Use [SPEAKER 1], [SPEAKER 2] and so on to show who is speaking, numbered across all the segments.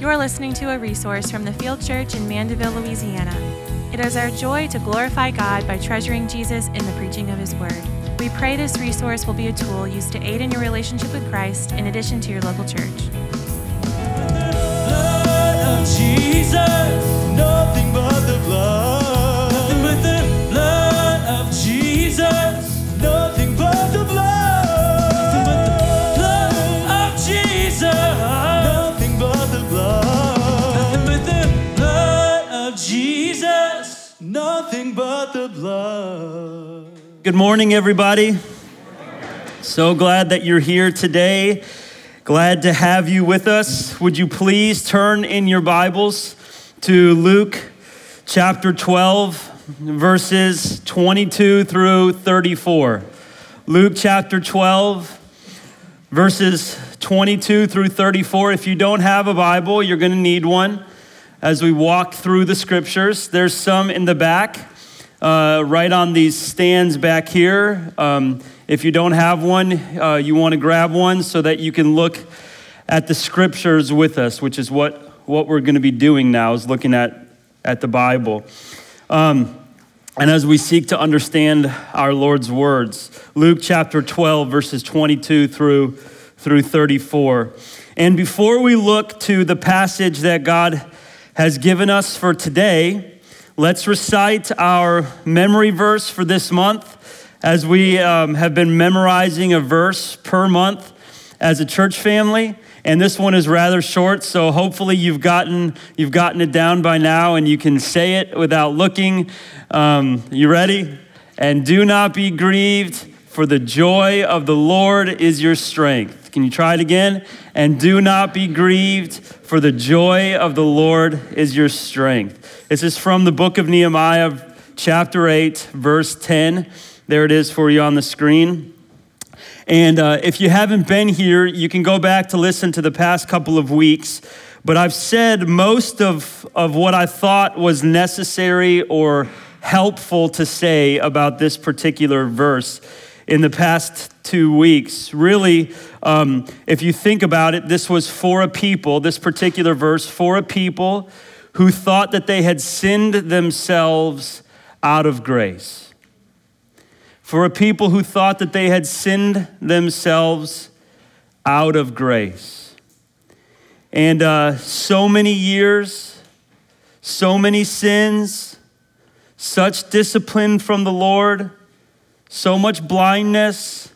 [SPEAKER 1] You're listening to a resource from the Field Church in Mandeville, Louisiana. It is our joy to glorify God by treasuring Jesus in the preaching of His Word. We pray this resource will be a tool used to aid in your relationship with Christ in addition to your local church.
[SPEAKER 2] Jesus,
[SPEAKER 3] Good morning, everybody. So glad that you're here today. Glad to have you with us. Would you please turn in your Bibles to Luke chapter 12, verses 22 through 34. Luke chapter 12, verses 22 through 34. If you don't have a Bible, you're going to need one as we walk through the scriptures. There's some in the back, uh, right on these stands back here. Um, if you don't have one, uh, you want to grab one so that you can look at the scriptures with us, which is what, what we're going to be doing now, is looking at, at the Bible. Um, and as we seek to understand our Lord's words, Luke chapter 12, verses 22 through, through 34. And before we look to the passage that God has given us for today, let's recite our memory verse for this month as we um, have been memorizing a verse per month as a church family. And this one is rather short, so hopefully you've gotten, you've gotten it down by now and you can say it without looking. Um, you ready? And do not be grieved, for the joy of the Lord is your strength. Can you try it again? And do not be grieved, for the joy of the Lord is your strength. This is from the book of Nehemiah, chapter 8, verse 10. There it is for you on the screen. And uh, if you haven't been here, you can go back to listen to the past couple of weeks. But I've said most of, of what I thought was necessary or helpful to say about this particular verse in the past two weeks. Really, um, if you think about it, this was for a people, this particular verse, for a people who thought that they had sinned themselves out of grace for a people who thought that they had sinned themselves out of grace. And uh, so many years, so many sins, such discipline from the Lord, so much blindness,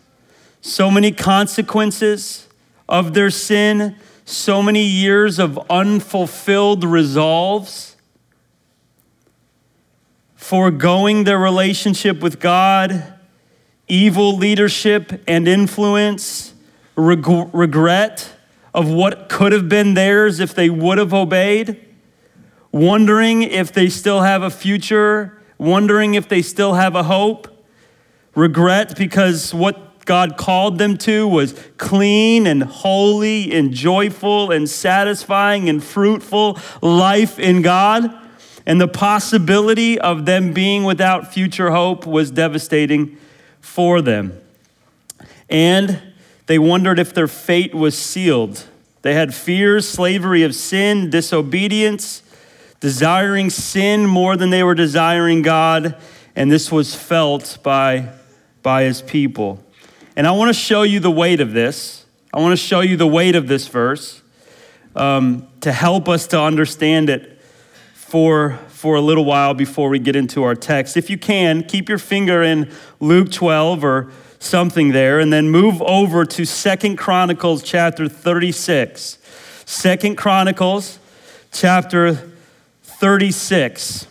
[SPEAKER 3] so many consequences of their sin, so many years of unfulfilled resolves, foregoing their relationship with God evil leadership and influence, reg- regret of what could have been theirs if they would have obeyed, wondering if they still have a future, wondering if they still have a hope, regret because what God called them to was clean and holy and joyful and satisfying and fruitful life in God. And the possibility of them being without future hope was devastating for them. And they wondered if their fate was sealed. They had fears, slavery of sin, disobedience, desiring sin more than they were desiring God, and this was felt by, by his people. And I want to show you the weight of this. I want to show you the weight of this verse um, to help us to understand it for, for a little while before we get into our text. If you can, keep your finger in Luke 12 or something there, and then move over to Second Chronicles chapter 36. Second Chronicles chapter 36.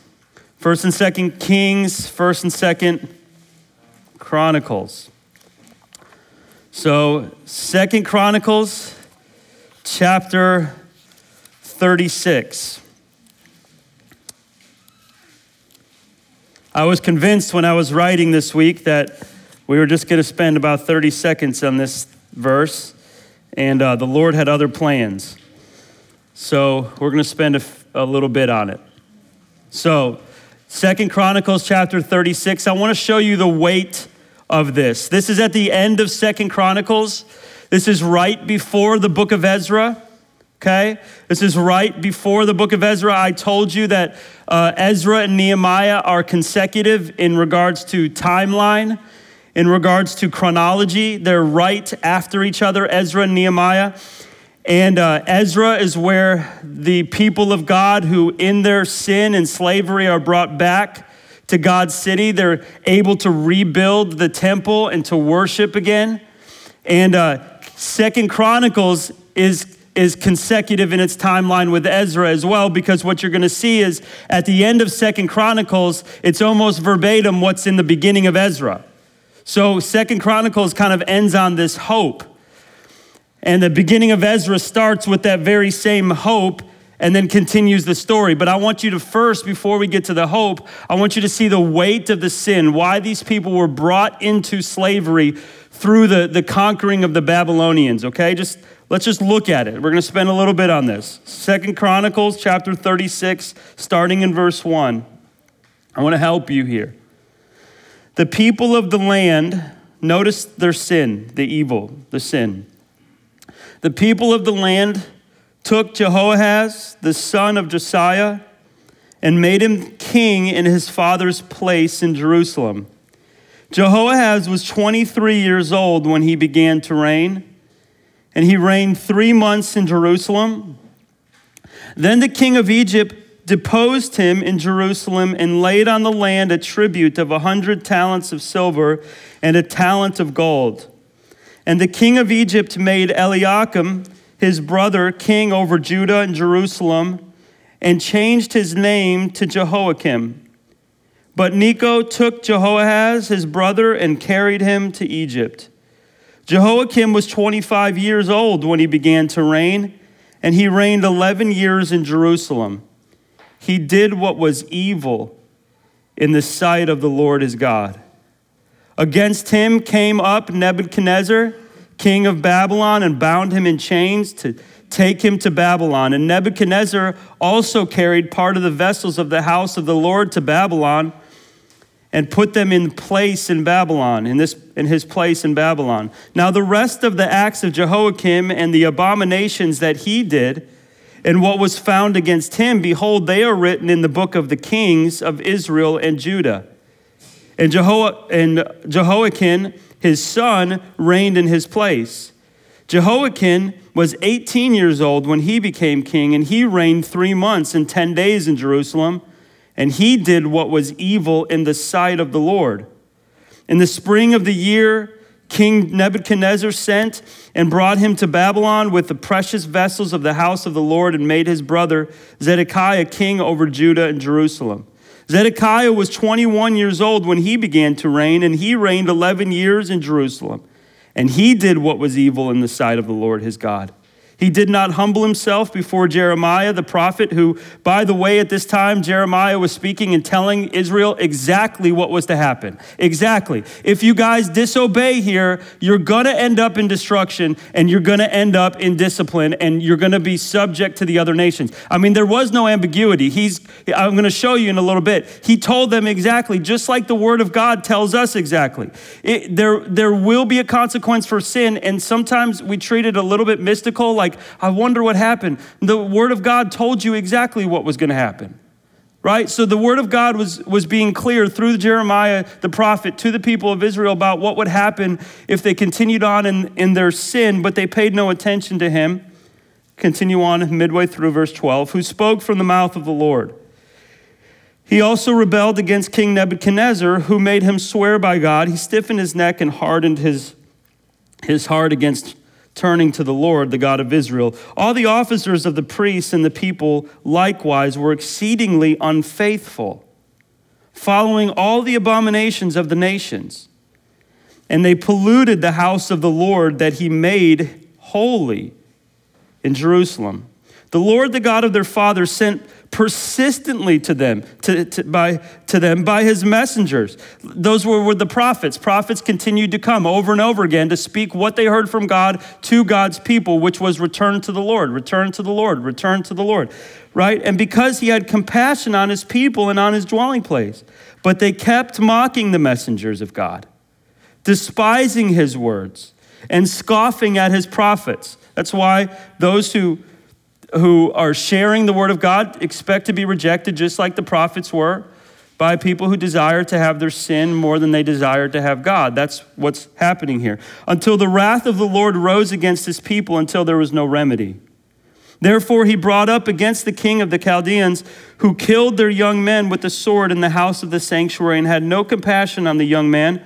[SPEAKER 3] First and Second Kings, First and Second Chronicles. So, Second Chronicles chapter 36. I was convinced when I was writing this week that we were just going to spend about 30 seconds on this verse, and uh, the Lord had other plans. So we're going to spend a, a little bit on it. So, Second Chronicles chapter 36, I want to show you the weight of this. This is at the end of Second Chronicles. This is right before the book of Ezra. Okay? This is right before the book of Ezra. I told you that uh, Ezra and Nehemiah are consecutive in regards to timeline, in regards to chronology. They're right after each other, Ezra and Nehemiah. And uh, Ezra is where the people of God who, in their sin and slavery, are brought back to God's city. They're able to rebuild the temple and to worship again. And uh, Second Chronicles is is consecutive in its timeline with Ezra as well because what you're going to see is at the end of Second Chronicles it's almost verbatim what's in the beginning of Ezra. So Second Chronicles kind of ends on this hope. And the beginning of Ezra starts with that very same hope and then continues the story. But I want you to first, before we get to the hope, I want you to see the weight of the sin, why these people were brought into slavery through the, the conquering of the Babylonians, okay? Just let's just look at it. We're to spend a little bit on this. Second Chronicles chapter 36, starting in verse 1. I want to help you here. The people of the land, notice their sin, the evil, the sin. The people of the land took Jehoahaz, the son of Josiah, and made him king in his father's place in Jerusalem. Jehoahaz was 23 years old when he began to reign, and he reigned three months in Jerusalem. Then the king of Egypt deposed him in Jerusalem and laid on the land a tribute of a hundred talents of silver and a talent of gold. And the king of Egypt made Eliakim, his brother, king over Judah and Jerusalem, and changed his name to Jehoiakim. But Necho took Jehoahaz, his brother, and carried him to Egypt. Jehoiakim was 25 years old when he began to reign, and he reigned 11 years in Jerusalem. He did what was evil in the sight of the Lord his God. Against him came up Nebuchadnezzar, king of Babylon, and bound him in chains to take him to Babylon. And Nebuchadnezzar also carried part of the vessels of the house of the Lord to Babylon and put them in place in Babylon, in, this, in his place in Babylon. Now, the rest of the acts of Jehoiakim and the abominations that he did, and what was found against him, behold, they are written in the book of the kings of Israel and Judah. And, Jeho- and Jehoiakim, his son, reigned in his place. Jehoiakim was 18 years old when he became king, and he reigned three months and 10 days in Jerusalem. And he did what was evil in the sight of the Lord. In the spring of the year, King Nebuchadnezzar sent and brought him to Babylon with the precious vessels of the house of the Lord and made his brother Zedekiah king over Judah and Jerusalem. Zedekiah was 21 years old when he began to reign, and he reigned 11 years in Jerusalem. And he did what was evil in the sight of the Lord his God. He did not humble himself before Jeremiah the prophet, who, by the way, at this time, Jeremiah was speaking and telling Israel exactly what was to happen. Exactly. If you guys disobey here, you're going to end up in destruction and you're going to end up in discipline and you're going to be subject to the other nations. I mean, there was no ambiguity. He's, I'm going to show you in a little bit. He told them exactly, just like the word of God tells us exactly. It, there, there will be a consequence for sin, and sometimes we treat it a little bit mystical, like, like, I wonder what happened. The Word of God told you exactly what was going to happen. Right? So the word of God was, was being clear through Jeremiah the prophet to the people of Israel about what would happen if they continued on in, in their sin, but they paid no attention to him. Continue on midway through verse 12, who spoke from the mouth of the Lord. He also rebelled against King Nebuchadnezzar, who made him swear by God. He stiffened his neck and hardened his, his heart against turning to the Lord, the God of Israel. All the officers of the priests and the people likewise were exceedingly unfaithful, following all the abominations of the nations. And they polluted the house of the Lord that he made holy in Jerusalem. The Lord, the God of their fathers, sent persistently to them, to, to, by, to them by his messengers. Those were, were the prophets. Prophets continued to come over and over again to speak what they heard from God to God's people, which was return to the Lord, return to the Lord, return to the Lord, right? And because he had compassion on his people and on his dwelling place. But they kept mocking the messengers of God, despising his words, and scoffing at his prophets. That's why those who who are sharing the word of God expect to be rejected just like the prophets were by people who desire to have their sin more than they desire to have God. That's what's happening here. Until the wrath of the Lord rose against his people until there was no remedy. Therefore, he brought up against the king of the Chaldeans, who killed their young men with the sword in the house of the sanctuary, and had no compassion on the young man,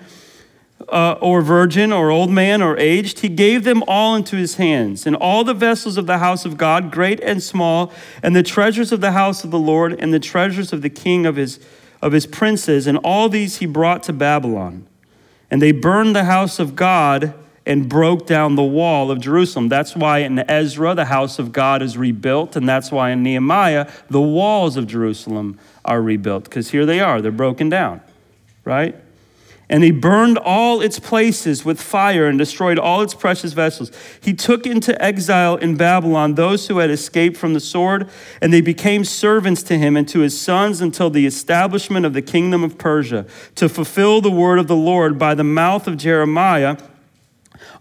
[SPEAKER 3] uh, or virgin, or old man, or aged. He gave them all into his hands, and all the vessels of the house of God, great and small, and the treasures of the house of the Lord, and the treasures of the king of his, of his princes, and all these he brought to Babylon. And they burned the house of God and broke down the wall of Jerusalem. That's why in Ezra, the house of God is rebuilt, and that's why in Nehemiah, the walls of Jerusalem are rebuilt, because here they are, they're broken down, right? And he burned all its places with fire and destroyed all its precious vessels. He took into exile in Babylon those who had escaped from the sword, and they became servants to him and to his sons until the establishment of the kingdom of Persia, to fulfill the word of the Lord by the mouth of Jeremiah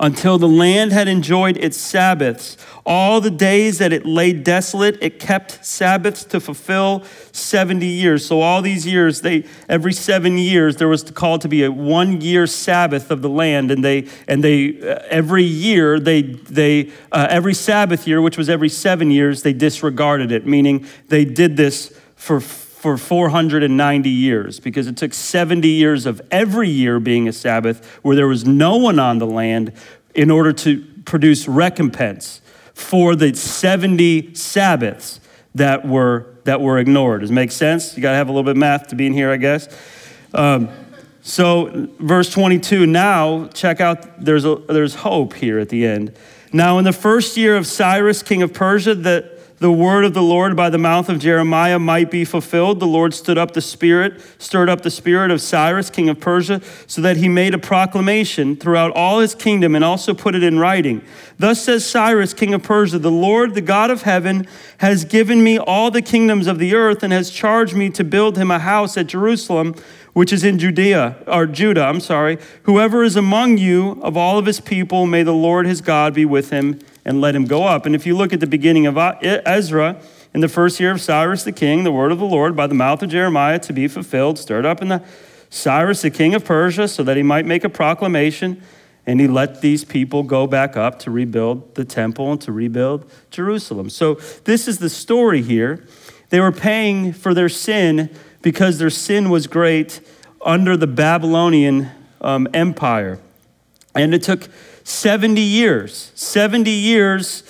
[SPEAKER 3] until the land had enjoyed its Sabbaths. All the days that it lay desolate, it kept Sabbaths to fulfill 70 years. So all these years, they every 7 years there was called to be a 1 year Sabbath of the land and they and they uh, every year they they uh, every Sabbath year, which was every 7 years, they disregarded it, meaning they did this for for 490 years because it took 70 years of every year being a Sabbath where there was no one on the land in order to produce recompense for the 70 Sabbaths that were, that were ignored. Does it make sense? You got to have a little bit of math to be in here, I guess. Um, so, verse 22, now check out, there's, a, there's hope here at the end. Now, in the first year of Cyrus, king of Persia, the the word of the Lord by the mouth of Jeremiah might be fulfilled, the Lord stood up the spirit, stirred up the spirit of Cyrus, king of Persia, so that he made a proclamation throughout all his kingdom and also put it in writing. Thus says Cyrus, king of Persia, the Lord, the God of heaven, has given me all the kingdoms of the earth and has charged me to build him a house at Jerusalem which is in Judea, or Judah, I'm sorry. Whoever is among you of all of his people, may the Lord his God be with him and let him go up. And if you look at the beginning of Ezra, in the first year of Cyrus the king, the word of the Lord by the mouth of Jeremiah to be fulfilled, stirred up in the Cyrus the king of Persia, so that he might make a proclamation, and he let these people go back up to rebuild the temple and to rebuild Jerusalem. So this is the story here. They were paying for their sin because their sin was great under the Babylonian um, Empire. And it took 70 years, 70 years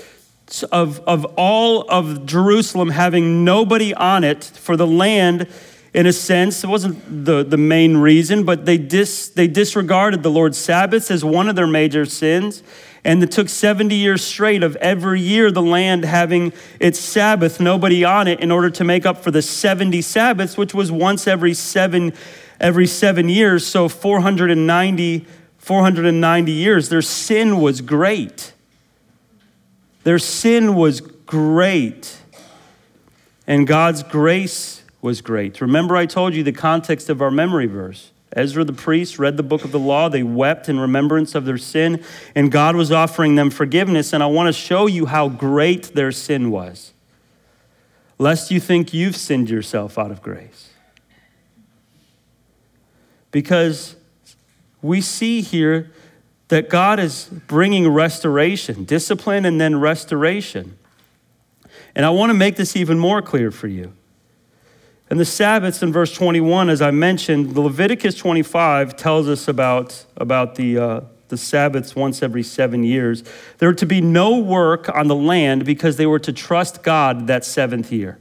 [SPEAKER 3] of, of all of Jerusalem having nobody on it for the land, in a sense. It wasn't the, the main reason, but they, dis, they disregarded the Lord's Sabbaths as one of their major sins. And it took 70 years straight of every year the land having its Sabbath, nobody on it, in order to make up for the 70 Sabbaths, which was once every seven, every seven years. So 490 490 years, their sin was great. Their sin was great. And God's grace was great. Remember, I told you the context of our memory verse. Ezra the priest read the book of the law. They wept in remembrance of their sin, and God was offering them forgiveness. And I want to show you how great their sin was, lest you think you've sinned yourself out of grace. Because we see here that God is bringing restoration, discipline, and then restoration. And I want to make this even more clear for you. And the Sabbaths in verse 21, as I mentioned, Leviticus 25 tells us about, about the, uh, the Sabbaths once every seven years. There were to be no work on the land because they were to trust God that seventh year.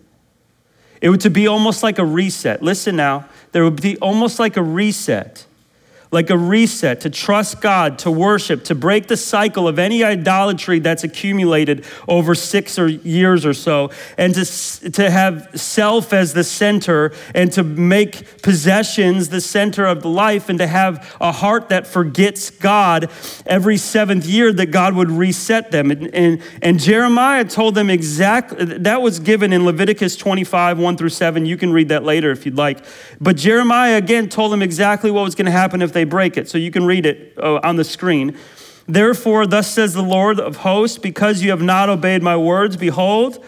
[SPEAKER 3] It would to be almost like a reset. Listen now, there would be almost like a reset like a reset, to trust God, to worship, to break the cycle of any idolatry that's accumulated over six or years or so, and to, to have self as the center, and to make possessions the center of the life, and to have a heart that forgets God every seventh year, that God would reset them. And, and, and Jeremiah told them exactly, that was given in Leviticus 25, 1 through 7. You can read that later if you'd like. But Jeremiah again told them exactly what was going to happen if they break it. So you can read it uh, on the screen. Therefore, thus says the Lord of hosts, because you have not obeyed my words, behold,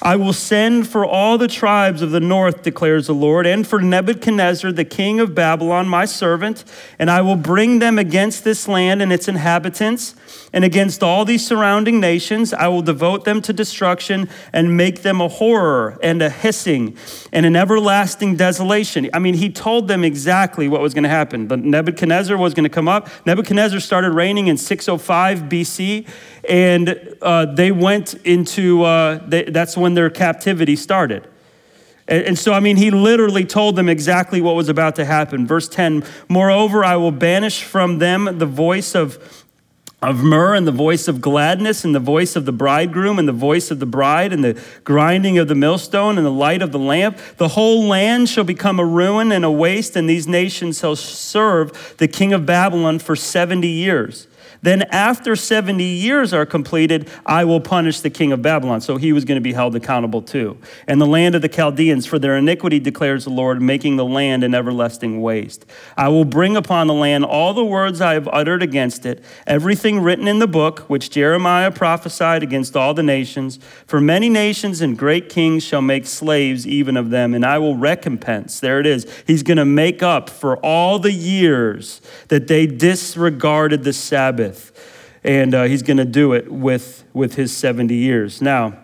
[SPEAKER 3] I will send for all the tribes of the north, declares the Lord, and for Nebuchadnezzar, the king of Babylon, my servant, and I will bring them against this land and its inhabitants, and against all these surrounding nations. I will devote them to destruction and make them a horror and a hissing and an everlasting desolation. I mean, he told them exactly what was going to happen. But Nebuchadnezzar was going to come up. Nebuchadnezzar started reigning in 605 BC, and uh, they went into, uh, they, that's when their captivity started. And, and so, I mean, he literally told them exactly what was about to happen. Verse 10 Moreover, I will banish from them the voice of of myrrh and the voice of gladness and the voice of the bridegroom and the voice of the bride and the grinding of the millstone and the light of the lamp. The whole land shall become a ruin and a waste, and these nations shall serve the king of Babylon for 70 years. Then, after 70 years are completed, I will punish the king of Babylon. So he was going to be held accountable too. And the land of the Chaldeans for their iniquity, declares the Lord, making the land an everlasting waste. I will bring upon the land all the words I have uttered against it, everything written in the book which Jeremiah prophesied against all the nations. For many nations and great kings shall make slaves even of them, and I will recompense. There it is. He's going to make up for all the years that they disregarded the Sabbath and uh, he's going to do it with, with his 70 years. Now,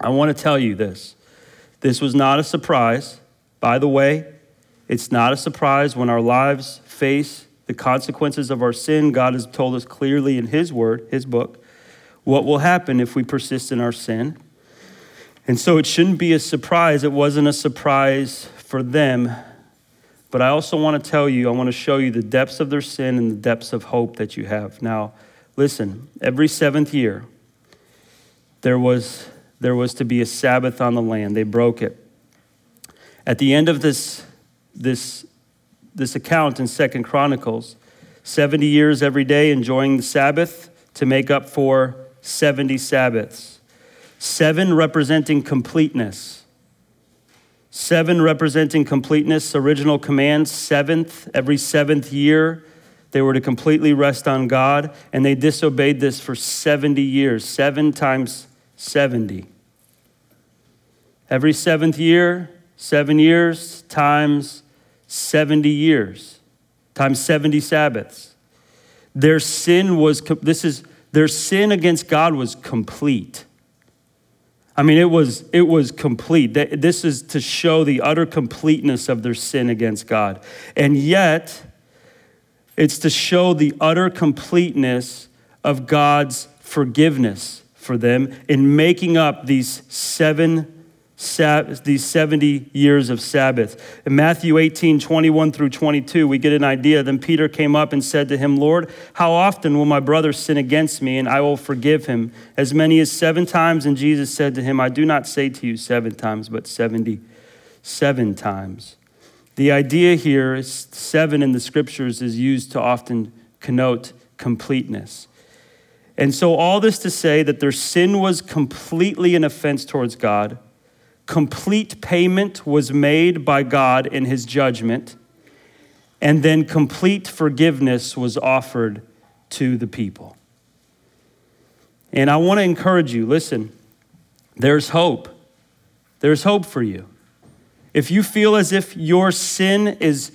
[SPEAKER 3] I want to tell you this. This was not a surprise. By the way, it's not a surprise when our lives face the consequences of our sin. God has told us clearly in His Word, His book, what will happen if we persist in our sin. And so it shouldn't be a surprise. It wasn't a surprise for them. But I also want to tell you, I want to show you the depths of their sin and the depths of hope that you have. Now, listen, every seventh year, there was, there was to be a Sabbath on the land. They broke it. At the end of this, this, this account in Second Chronicles, 70 years every day enjoying the Sabbath to make up for 70 Sabbaths. Seven representing completeness. Seven representing completeness, original command, seventh, every seventh year. They were to completely rest on God, and they disobeyed this for 70 years, seven times 70. Every seventh year, seven years times 70 years, times 70 Sabbaths. Their sin was, this is, their sin against God was complete. I mean, it was, it was complete. This is to show the utter completeness of their sin against God. And yet, it's to show the utter completeness of God's forgiveness for them in making up these seven these 70 years of Sabbath. In Matthew 18, 21 through 22, we get an idea. Then Peter came up and said to him, Lord, how often will my brother sin against me and I will forgive him? As many as seven times. And Jesus said to him, I do not say to you seven times, but 77 times. The idea here is seven in the scriptures is used to often connote completeness. And so, all this to say that their sin was completely an offense towards God complete payment was made by God in his judgment, and then complete forgiveness was offered to the people. And I want to encourage you listen, there's hope. There's hope for you. If you feel as if your sin is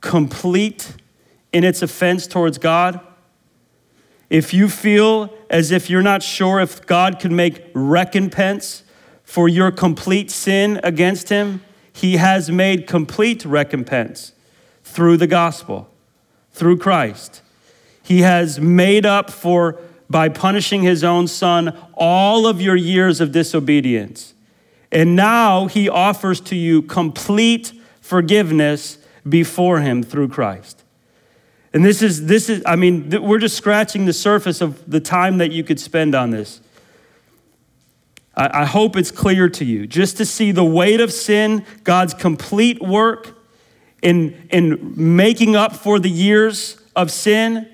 [SPEAKER 3] complete in its offense towards God, if you feel as if you're not sure if God can make recompense for your complete sin against him, he has made complete recompense through the gospel, through Christ. He has made up for, by punishing his own son, all of your years of disobedience. And now he offers to you complete forgiveness before him through Christ. And this is, this is, I mean, we're just scratching the surface of the time that you could spend on this. I, hope it's clear to you. Just to see the weight of sin, God's complete work in, in making up for the years of sin,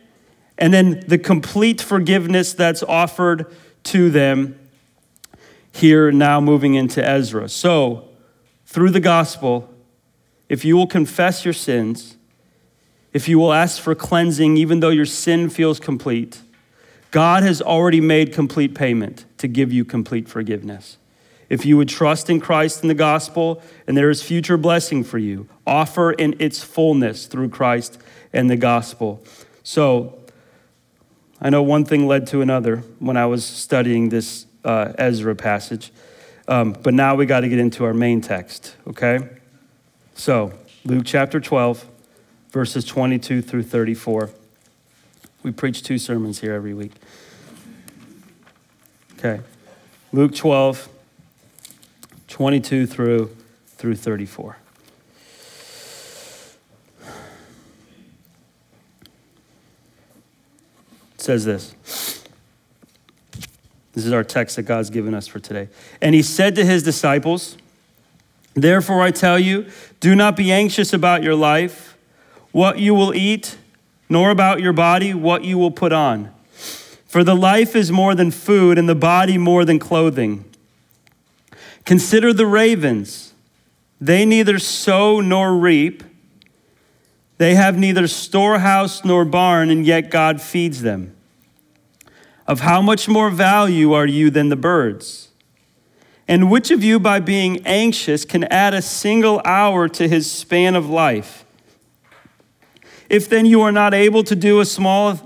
[SPEAKER 3] and then the complete forgiveness that's offered to them here now moving into Ezra. So, through the gospel, if you will confess your sins, if you will ask for cleansing, even though your sin feels complete, God has already made complete payment to give you complete forgiveness. If you would trust in Christ and the gospel, and there is future blessing for you, offer in its fullness through Christ and the gospel. So, I know one thing led to another when I was studying this uh, Ezra passage, um, but now we got to get into our main text, okay? So, Luke chapter 12, verses 22 through 34. We preach two sermons here every week. Okay. Luke 12, 22 through, through 34. It says this. This is our text that God's given us for today. And he said to his disciples, Therefore I tell you, do not be anxious about your life, what you will eat, nor about your body, what you will put on. For the life is more than food, and the body more than clothing. Consider the ravens. They neither sow nor reap. They have neither storehouse nor barn, and yet God feeds them. Of how much more value are you than the birds? And which of you, by being anxious, can add a single hour to his span of life? If then you are not able to do a small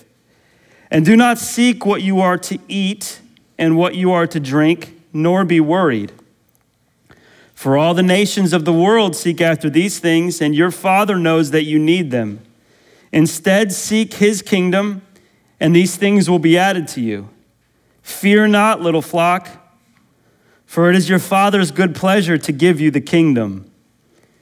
[SPEAKER 3] And do not seek what you are to eat and what you are to drink, nor be worried. For all the nations of the world seek after these things, and your Father knows that you need them. Instead, seek his kingdom, and these things will be added to you. Fear not, little flock, for it is your Father's good pleasure to give you the kingdom.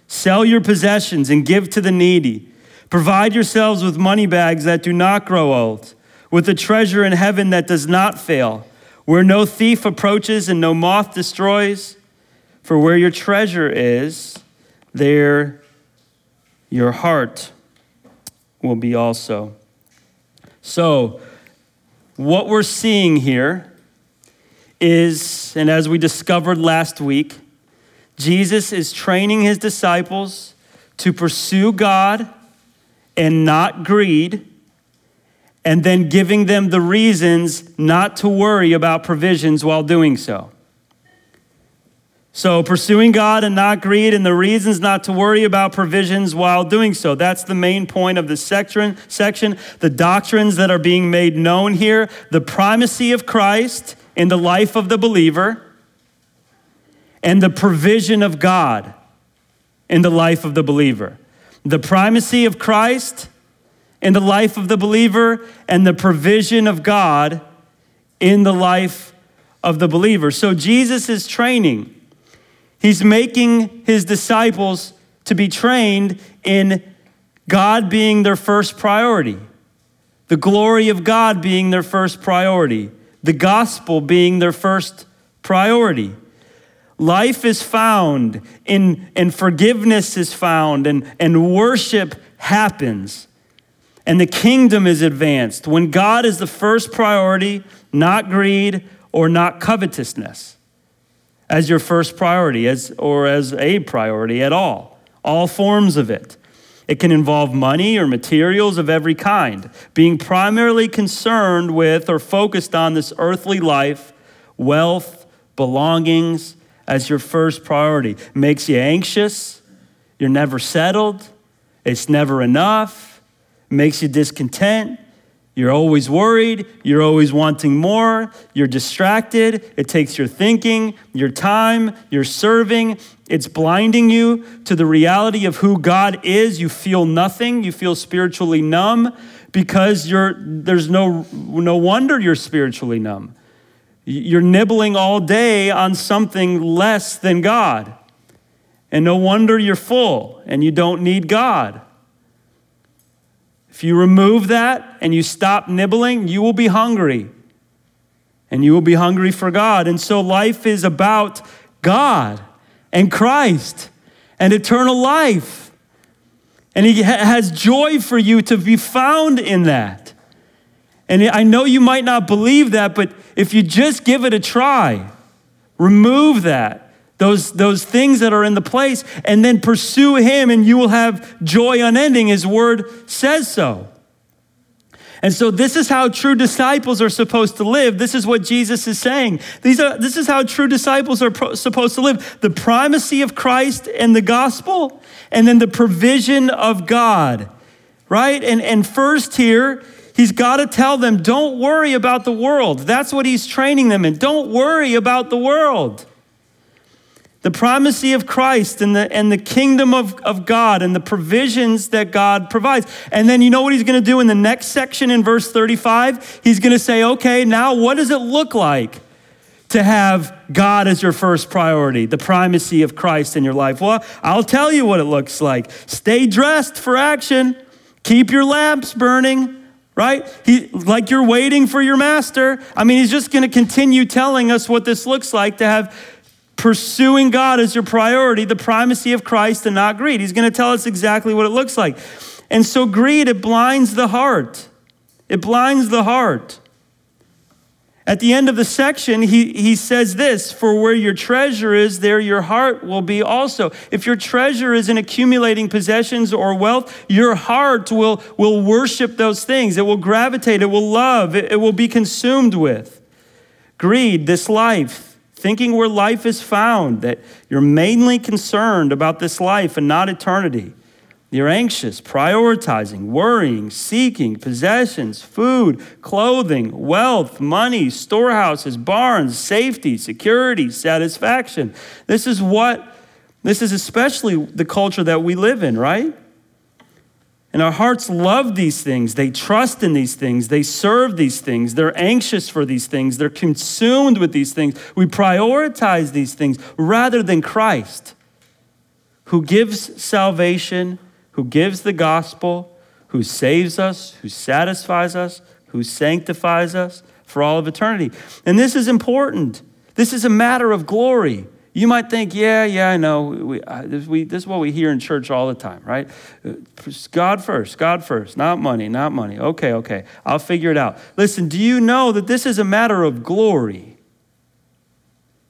[SPEAKER 3] Sell your possessions and give to the needy. Provide yourselves with money bags that do not grow old, with a treasure in heaven that does not fail, where no thief approaches and no moth destroys. For where your treasure is, there your heart will be also. So, what we're seeing here is, and as we discovered last week, Jesus is training his disciples to pursue God and not greed, and then giving them the reasons not to worry about provisions while doing so. So, pursuing God and not greed, and the reasons not to worry about provisions while doing so. That's the main point of this section. section. The doctrines that are being made known here the primacy of Christ in the life of the believer, and the provision of God in the life of the believer. The primacy of Christ in the life of the believer, and the provision of God in the life of the believer. So, Jesus is training He's making his disciples to be trained in God being their first priority, the glory of God being their first priority, the gospel being their first priority. Life is found in, and forgiveness is found, and, and worship happens, and the kingdom is advanced when God is the first priority, not greed or not covetousness as your first priority as, or as a priority at all, all forms of it. It can involve money or materials of every kind, being primarily concerned with or focused on this earthly life, wealth, belongings as your first priority. It makes you anxious, you're never settled, it's never enough, makes you discontent, you're always worried. You're always wanting more. You're distracted. It takes your thinking, your time, your serving. It's blinding you to the reality of who God is. You feel nothing. You feel spiritually numb because you're, there's no, no wonder you're spiritually numb. You're nibbling all day on something less than God. And no wonder you're full and you don't need God. If you remove that and you stop nibbling, you will be hungry. and you will be hungry for God. And so life is about God and Christ and eternal life. And He ha- has joy for you to be found in that. And I know you might not believe that, but if you just give it a try, remove that, those, those things that are in the place, and then pursue Him, and you will have joy unending. His word says so. And so, this is how true disciples are supposed to live. This is what Jesus is saying. These are, this is how true disciples are pro- supposed to live the primacy of Christ and the gospel, and then the provision of God, right? And, and first, here, he's got to tell them don't worry about the world. That's what he's training them in. Don't worry about the world the primacy of Christ and the, and the kingdom of, of God and the provisions that God provides. And then you know what he's going to do in the next section in verse 35? He's going to say, okay, now what does it look like to have God as your first priority, the primacy of Christ in your life? Well, I'll tell you what it looks like. Stay dressed for action, keep your lamps burning. Right? He, like you're waiting for your master. I mean, he's just going to continue telling us what this looks like to have pursuing God as your priority, the primacy of Christ and not greed. He's going to tell us exactly what it looks like. And so, greed, it blinds the heart. It blinds the heart. At the end of the section, he, he says this For where your treasure is, there your heart will be also. If your treasure is in accumulating possessions or wealth, your heart will, will worship those things. It will gravitate, it will love, it, it will be consumed with. Greed, this life, thinking where life is found, that you're mainly concerned about this life and not eternity. You're anxious, prioritizing, worrying, seeking possessions, food, clothing, wealth, money, storehouses, barns, safety, security, satisfaction. This is what, this is especially the culture that we live in, right? And our hearts love these things. They trust in these things. They serve these things. They're anxious for these things. They're consumed with these things. We prioritize these things rather than Christ, who gives salvation, who gives the gospel, who saves us, who satisfies us, who sanctifies us for all of eternity. And this is important. This is a matter of glory. You might think, yeah, yeah, I know. We, this, we, this is what we hear in church all the time, right? God first, God first, not money, not money. Okay, okay, I'll figure it out. Listen, do you know that this is a matter of glory?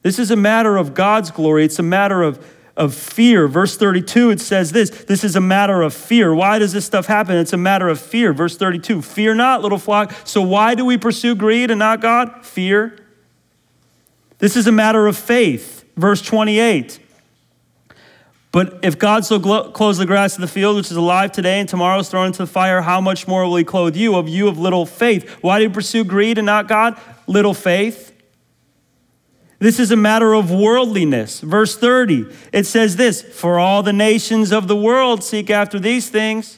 [SPEAKER 3] This is a matter of God's glory. It's a matter of, of fear. Verse 32, it says this this is a matter of fear. Why does this stuff happen? It's a matter of fear. Verse 32, fear not, little flock. So why do we pursue greed and not God? Fear. This is a matter of faith. Verse 28. But if God so glo- clothes the grass of the field, which is alive today and tomorrow is thrown into the fire, how much more will he clothe you, of you of little faith? Why do you pursue greed and not God? Little faith. This is a matter of worldliness. Verse 30, it says this For all the nations of the world seek after these things.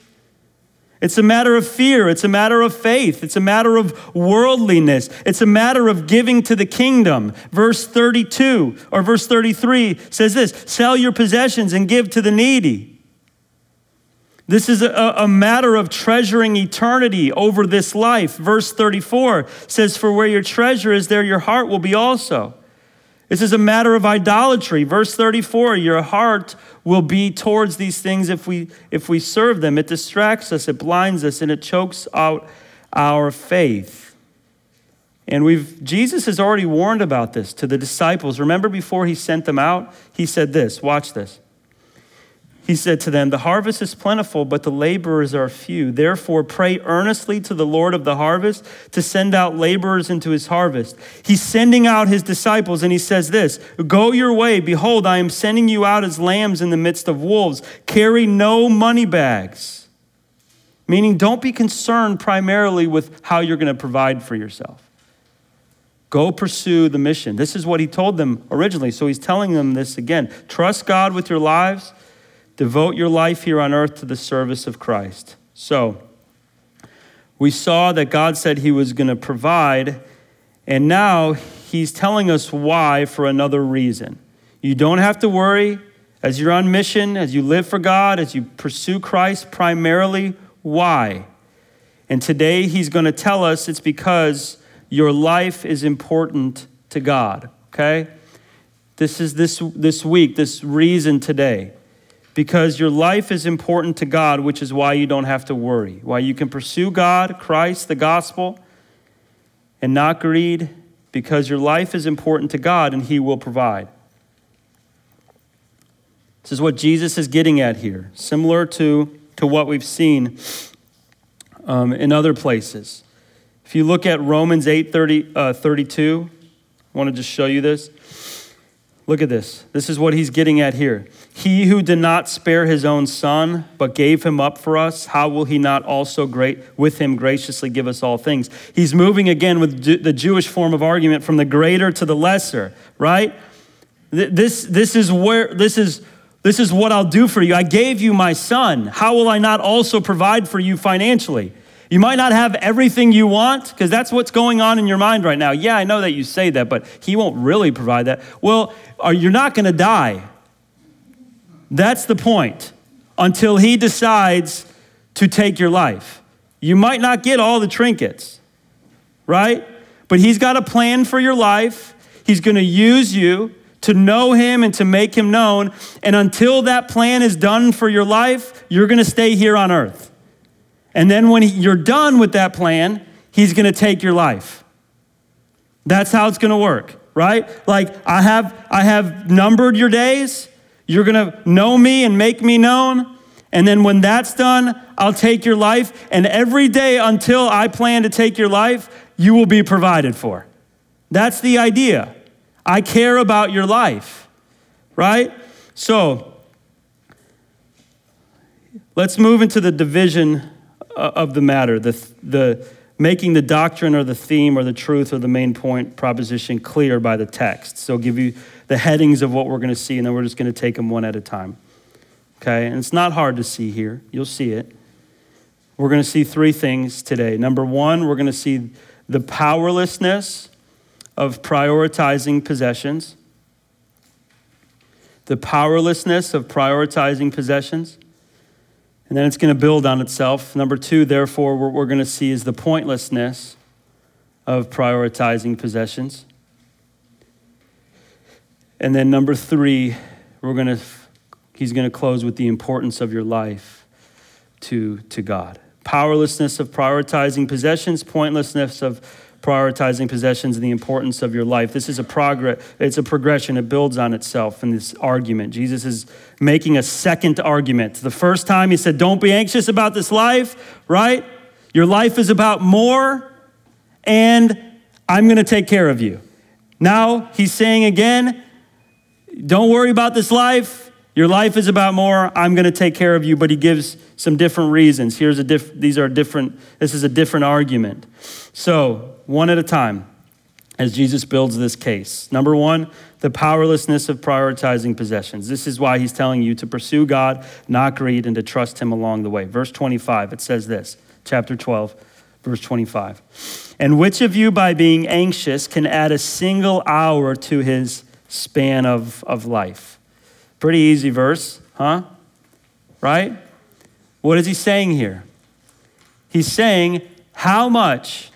[SPEAKER 3] It's a matter of fear. It's a matter of faith. It's a matter of worldliness. It's a matter of giving to the kingdom. Verse 32 or verse 33 says this sell your possessions and give to the needy. This is a, a, matter of treasuring eternity over this life. Verse 34 says, For where your treasure is, there your heart will be also. This is a matter of idolatry. Verse 34 Your heart will be towards these things if we, if we serve them. It distracts us, it blinds us, and it chokes out our faith. And we've, Jesus has already warned about this to the disciples. Remember before he sent them out? He said this watch this. He said to them, The harvest is plentiful, but the laborers are few. Therefore, pray earnestly to the Lord of the harvest to send out laborers into his harvest. He's sending out his disciples, and he says this Go your way. Behold, I am sending you out as lambs in the midst of wolves. Carry no money bags. Meaning, don't be concerned primarily with how you're going to provide for yourself. Go pursue the mission. This is what he told them originally. So he's telling them this again. Trust God with your lives Devote your life here on earth to the service of Christ. So, we saw that God said He was going to provide, and now He's telling us why for another reason. You don't have to worry as you're on mission, as you live for God, as you pursue Christ, primarily why. And today He's going to tell us it's because your life is important to God, okay? This is this, this week, this reason today. Because your life is important to God, which is why you don't have to worry. Why you can pursue God, Christ, the gospel, and not greed, because your life is important to God and He will provide. This is what Jesus is getting at here, similar to, to what we've seen um, in other places. If you look at Romans 8 30, uh, 32, I want to just show you this. Look at this. This is what he's getting at here. He who did not spare his own son, but gave him up for us, how will he not also great with him graciously give us all things? He's moving again with the Jewish form of argument from the greater to the lesser, right? This, this is where this is this is what I'll do for you. I gave you my son. How will I not also provide for you financially? You might not have everything you want because that's what's going on in your mind right now. Yeah, I know that you say that, but he won't really provide that. Well, you're not going to die. That's the point until he decides to take your life. You might not get all the trinkets, right? But he's got a plan for your life. He's going to use you to know him and to make him known. And until that plan is done for your life, you're going to stay here on earth. And then when you're done with that plan, he's going to take your life. That's how it's going to work, right? Like I have I have numbered your days. You're going to know me and make me known. And then when that's done, I'll take your life. And every day until I plan to take your life, you will be provided for. That's the idea. I care about your life, right? So, let's move into the division uh, of the matter, the, the making the doctrine or the theme or the truth or the main point proposition clear by the text. So, I'll give you the headings of what we're going to see, and then we're just going to take them one at a time. Okay? And it's not hard to see here. You'll see it. We're going to see three things today. Number one, we're going to see the powerlessness of prioritizing possessions, the powerlessness of prioritizing possessions. And then it's going to build on itself. Number two, therefore, what we're going to see is the pointlessness of prioritizing possessions. And then number three, we're going to, he's going to close with the importance of your life to, to God. Powerlessness of prioritizing possessions, pointlessness of prioritizing possessions and the importance of your life. This is a progress, it's a progression. It builds on itself in this argument. Jesus is making a second argument. The first time he said, Don't be anxious about this life, right? Your life is about more, and I'm to take care of you. Now he's saying again, Don't worry about this life. Your life is about more. I'm going to take care of you. But he gives some different reasons. Here's a diff- these are different, this is a different argument. So, one at a time, as Jesus builds this case. Number one, the powerlessness of prioritizing possessions. This is why he's telling you to pursue God, not greed, and to trust him along the way. Verse 25, it says this, chapter 12, verse 25. And which of you, by being anxious, can add a single hour to his span of, of life? Pretty easy verse, huh? Right? What is he saying here? He's saying, how much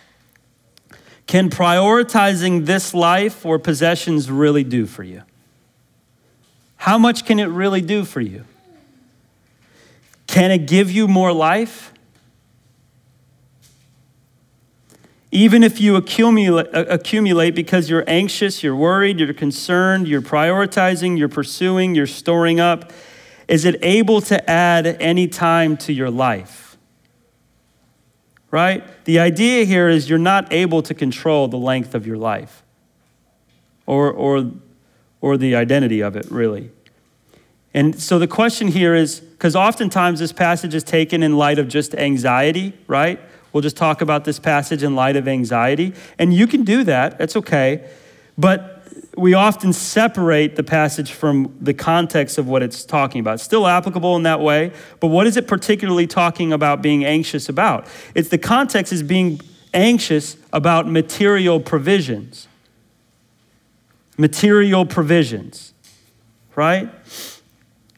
[SPEAKER 3] can prioritizing this life or possessions really do for you? How much can it really do for you? Can it give you more life? Even if you accumulate, uh, accumulate because you're anxious, you're worried, you're concerned, you're prioritizing, you're pursuing, you're storing up, is it able to add any time to your life? Right? The idea here is you're not able to control the length of your life or, or, or the identity of it, really. And so the question here is because oftentimes this passage is taken in light of just anxiety, right? We'll just talk about this passage in light of anxiety. And you can do that, it's okay. But we often separate the passage from the context of what it's talking about. Still applicable in that way, but what is it particularly talking about being anxious about? It's the context is being anxious about material provisions. Material provisions, right?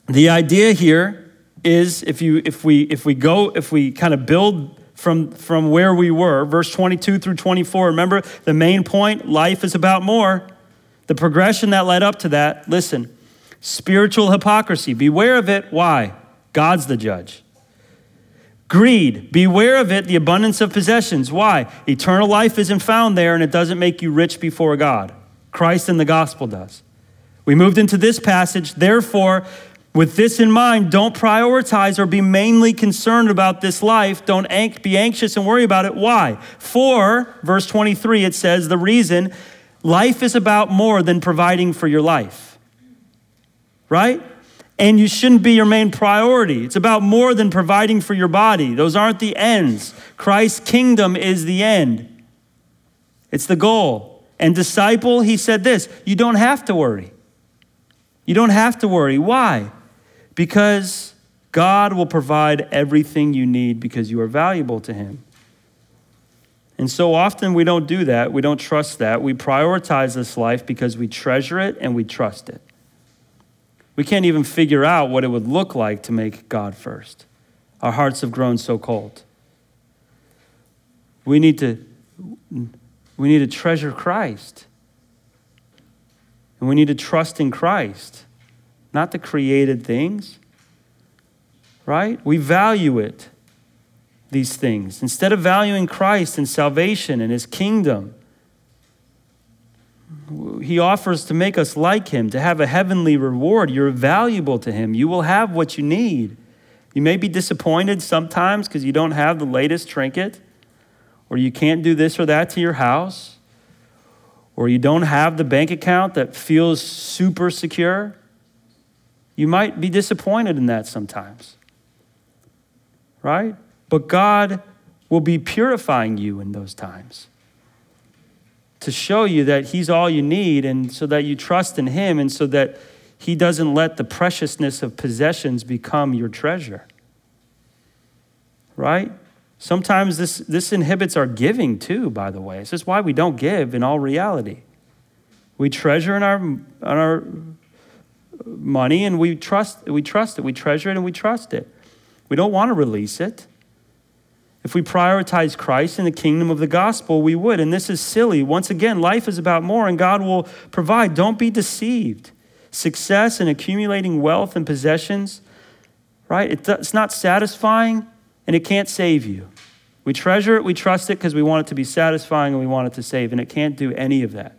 [SPEAKER 3] The idea here is if you if we if we go if we kind of build from, from where we were. Verse 22 through 24. Remember the main point life is about more. The progression that led up to that, listen, spiritual hypocrisy. Beware of it. Why? God's the judge. Greed, beware of it, the abundance of possessions. Why? Eternal life isn't found there and it doesn't make you rich before God. Christ and the gospel does. We moved into this passage, therefore, with this in mind, don't prioritize or be mainly concerned about this life. Don't be anxious and worry about it. Why? For, verse 23, it says, the reason life is about more than providing for your life. Right? And you shouldn't be your main priority. It's about more than providing for your body. Those aren't the ends. Christ's kingdom is the end, it's the goal. And disciple, he said this you don't have to worry. You don't have to worry. Why? Because God will provide everything you need because you are valuable to Him. And so often we don't do that. We don't trust that. We prioritize this life because we treasure it and we trust it. We can't even figure out what it would look like to make God first. Our hearts have grown so cold. We need to, we need to treasure Christ. And we need to trust in Christ, not the created things. Right? We value it, these things. Instead of valuing Christ and salvation and his kingdom, he offers to make us like him, to have a heavenly reward. You're valuable to him. You will have what you need. You may be disappointed sometimes because you don't have the latest trinket, or you can't do this or that to your house, or you don't have the bank account that feels super secure. You might be disappointed in that sometimes, right? But God will be purifying you in those times to show you that He's all you need, and so that you trust in Him, and so that He doesn't let the preciousness of possessions become your treasure. Right? Sometimes this, this inhibits our giving too, by the way. This is why we don't give in all reality. We treasure in our, in our money and we trust, we trust it. We treasure it and we trust it. We don't want to release it. If we prioritize Christ and the kingdom of the gospel, we would. And this is silly. Once again, life is about more, and God will provide. Don't be deceived. Success and accumulating wealth and possessions, right? It's not satisfying, and it can't save you. We treasure it, we trust it because we want it to be satisfying and we want it to save, and it can't do any of that.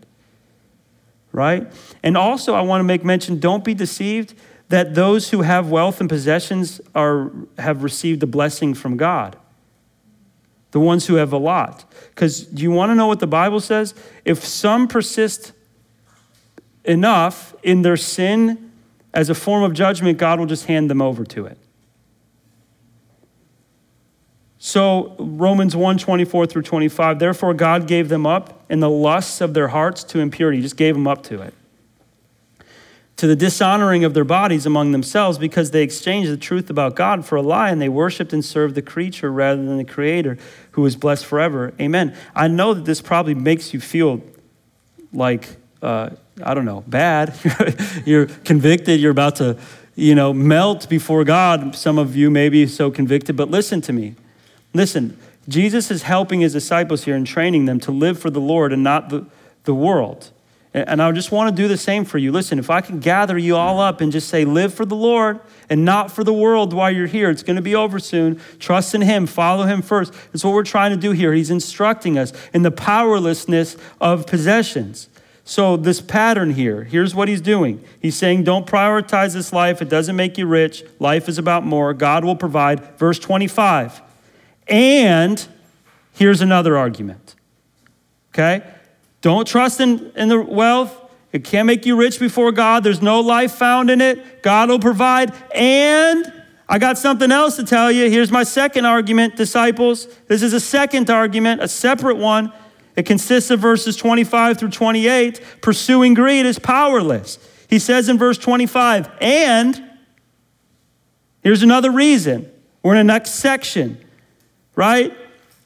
[SPEAKER 3] Right? And also, I want to make mention don't be deceived that those who have wealth and possessions are, have received a blessing from God the ones who have a lot. Because do you want to know what the Bible says? If some persist enough in their sin as a form of judgment, God will just hand them over to it. So Romans 1 24 through 25, therefore God gave them up in the lusts of their hearts to impurity, he just gave them up to it to the dishonoring of their bodies among themselves because they exchanged the truth about God for a lie and they worshiped and served the creature rather than the creator who is blessed forever. Amen. I know that this probably makes you feel like, uh, I don't know, bad. you're convicted, you're about to, you know, melt before God. Some of you may be so convicted, but listen to me. Listen, Jesus is helping his disciples here and training them to live for the Lord and not the, the world. And I just want to do the same for you. Listen, if I can gather you all up and just say, live for the Lord and not for the world while you're here, it's going to be over soon. Trust in Him, follow Him first. That's what we're trying to do here. He's instructing us in the powerlessness of possessions. So, this pattern here, here's what He's doing He's saying, don't prioritize this life. It doesn't make you rich. Life is about more. God will provide. Verse 25. And here's another argument. Okay? Don't trust in, in the wealth. It can't make you rich before God. There's no life found in it. God will provide. And I got something else to tell you. Here's my second argument, disciples. This is a second argument, a separate one. It consists of verses 25 through 28. Pursuing greed is powerless. He says in verse 25, and here's another reason. We're in the next section, right?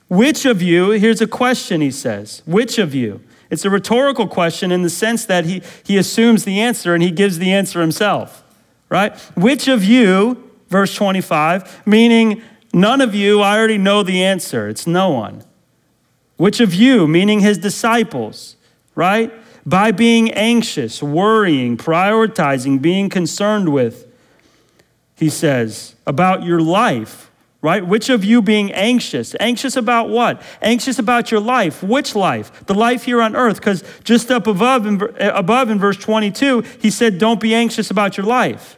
[SPEAKER 3] Which of you, here's a question he says, which of you? It's a rhetorical question in the sense that he, he assumes the answer and he gives the answer himself, right? Which of you, verse 25, meaning None of you, I already know the answer. It's no one. Which of you, meaning his disciples, right? By being anxious, worrying, prioritizing, being concerned with, he says, about your life, right? Which of you being anxious? Anxious about what? Anxious about your life. Which life? The life here on earth. Because just up above in, eh, above in verse 22, he said, Don't be anxious about your life.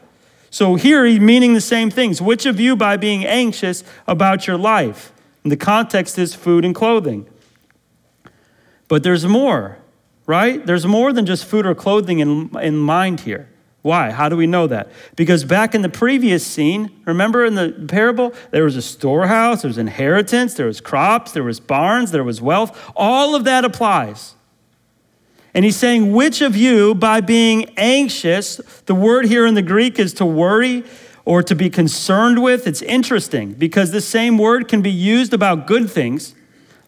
[SPEAKER 3] So here he's meaning the same things. Which of you by being anxious about your life? And the context is food and clothing. But there's more, right? There's more than just food or clothing in, in mind here. Why? How do we know that? Because back in the previous scene, remember in the parable, there was a storehouse, there was inheritance, there was crops, there was barns, there was wealth. All of that applies. And he's saying, which of you, by being anxious, the word here in the Greek is to worry or to be concerned with. It's interesting because the same word can be used about good things.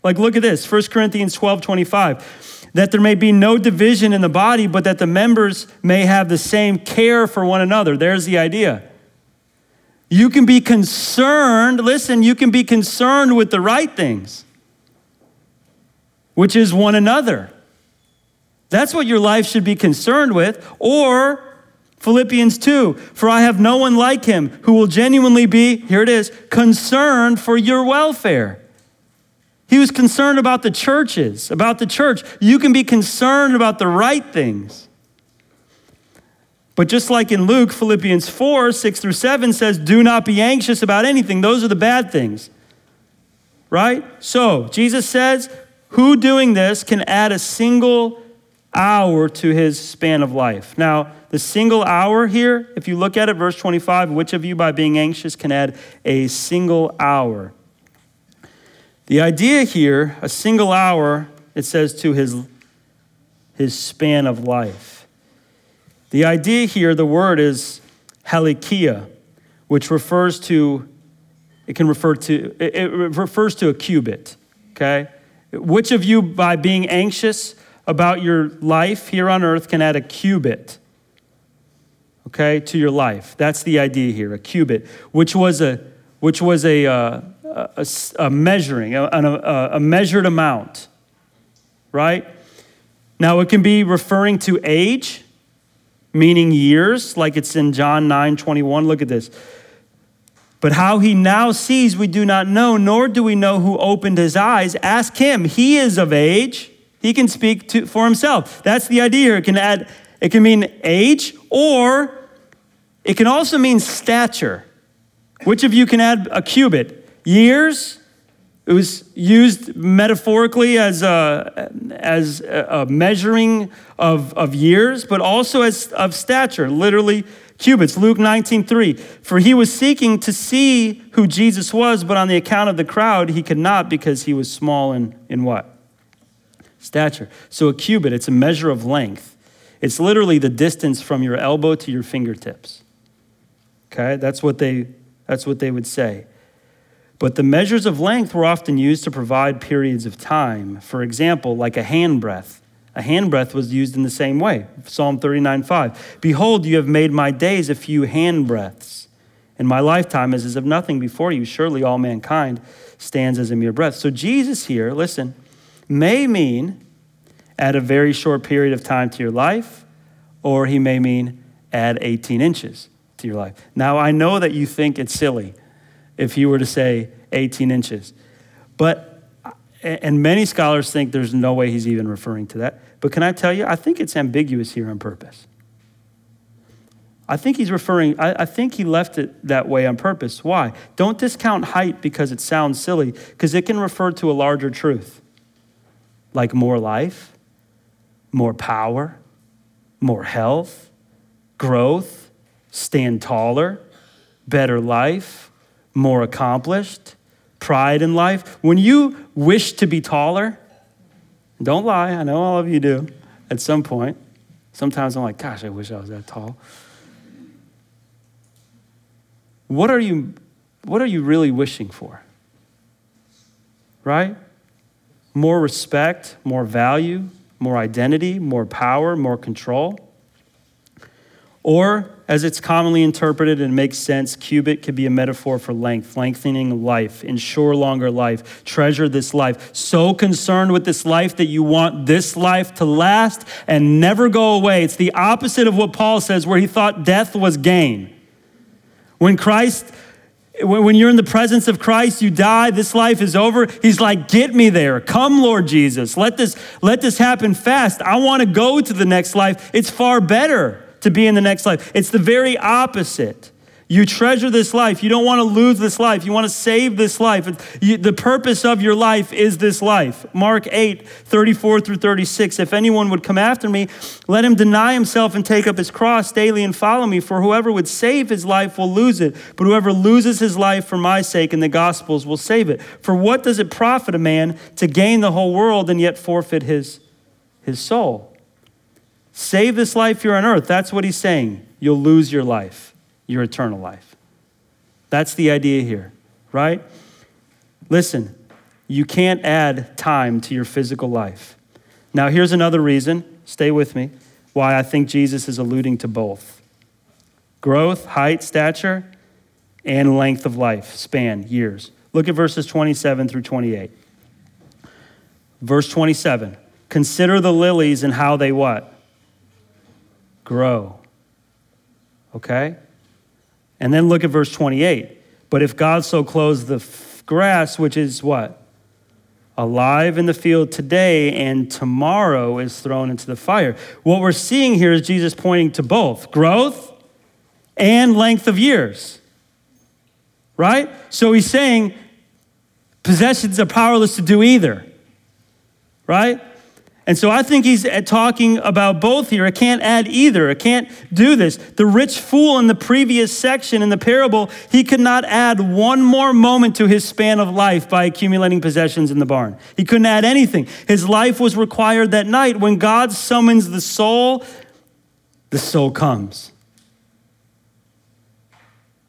[SPEAKER 3] Like, look at this 1 Corinthians 12 25 that there may be no division in the body, but that the members may have the same care for one another. There's the idea. You can be concerned, listen, you can be concerned with the right things, which is one another. That's what your life should be concerned with. Or Philippians 2 For I have no one like him who will genuinely be, here it is, concerned for your welfare. He was concerned about the churches, about the church. You can be concerned about the right things. But just like in Luke, Philippians 4 6 through 7 says, Do not be anxious about anything. Those are the bad things. Right? So, Jesus says, Who doing this can add a single hour to his span of life? Now, the single hour here, if you look at it, verse 25, which of you by being anxious can add a single hour? The idea here, a single hour, it says to his, his span of life. The idea here, the word is helikia, which refers to, it can refer to, it refers to a cubit, okay? Which of you, by being anxious about your life here on earth, can add a cubit, okay, to your life? That's the idea here, a cubit, which was a, which was a, uh, a, a measuring, a, a, a measured amount, right? Now, it can be referring to age, meaning years, like it's in John 9 21. Look at this. But how he now sees, we do not know, nor do we know who opened his eyes. Ask him. He is of age. He can speak to, for himself. That's the idea here. It can add, it can mean age, or it can also mean stature. Which of you can add a cubit? Years. It was used metaphorically as a, as a measuring of, of years, but also as of stature, literally cubits. Luke 19, 3. For he was seeking to see who Jesus was, but on the account of the crowd, he could not because he was small in, in what? Stature. So a cubit, it's a measure of length. It's literally the distance from your elbow to your fingertips. Okay? That's what they, that's what they would say. But the measures of length were often used to provide periods of time. For example, like a handbreadth. A handbreadth was used in the same way. Psalm 39 5. Behold, you have made my days a few handbreadths, and my lifetime is as of nothing before you. Surely all mankind stands as a mere breath. So Jesus here, listen, may mean add a very short period of time to your life, or he may mean add 18 inches to your life. Now, I know that you think it's silly if you were to say 18 inches. But, and many scholars think there's no way he's even referring to that. But can I tell you, I think it's ambiguous here on purpose. I think he's referring, I, I, think he left it that way on purpose. Why? Don't discount height because it sounds silly, because it can refer to a larger truth, like more life, more power, more health, growth, stand taller, better life, more accomplished, pride in life. When you wish to be taller, don't lie, I know all of you do at some point. Sometimes I'm like, gosh, I wish I was that tall. What are you, what are you really wishing for? Right? More respect, more value, more identity, more power, more control? Or as it's commonly interpreted and makes sense, cubit could be a metaphor for length, lengthening life, ensure longer life, treasure this life. So concerned with this life that you want this life to last and never go away. It's the opposite of what Paul says, where he thought death was gain. When Christ when you're in the presence of Christ, you die, this life is over. He's like, get me there. Come, Lord Jesus. Let this, let this happen fast. I want to go to the next life. It's far better to be in the next life. It's the very opposite. You treasure this life. You don't want to lose this life. You want to save this life. You, the purpose of your life is this life. Mark 8, 34 through 36. If anyone would come after me, let him deny himself and take up his cross daily and follow me. For whoever would save his life will lose it. But whoever loses his life for my sake and the gospel's will save it. For what does it profit a man to gain the whole world and yet forfeit his, his soul? Save this life here on earth. That's what he's saying. You'll lose your life your eternal life. That's the idea here, right? Listen, you can't add time to your physical life. Now, here's another reason, stay with me, why I think Jesus is alluding to both growth, height, stature, and length of life, span, years. Look at verses 27 through 28. Verse 27 Consider the lilies and how they what? Grow. Okay? And then look at verse 28. But if God so clothes the f- grass, which is what? Alive in the field today and tomorrow is thrown into the fire. What we're seeing here is Jesus pointing to both growth and length of years. Right? So he's saying possessions are powerless to do either. Right? And so I think he's uh, talking about both here. I can't add either. I can't do this. The rich fool in the previous section in the parable, he could not add one more moment to his span of life by accumulating possessions in the barn. He couldn't add anything. His life was required that night. When God summons the soul, the soul comes.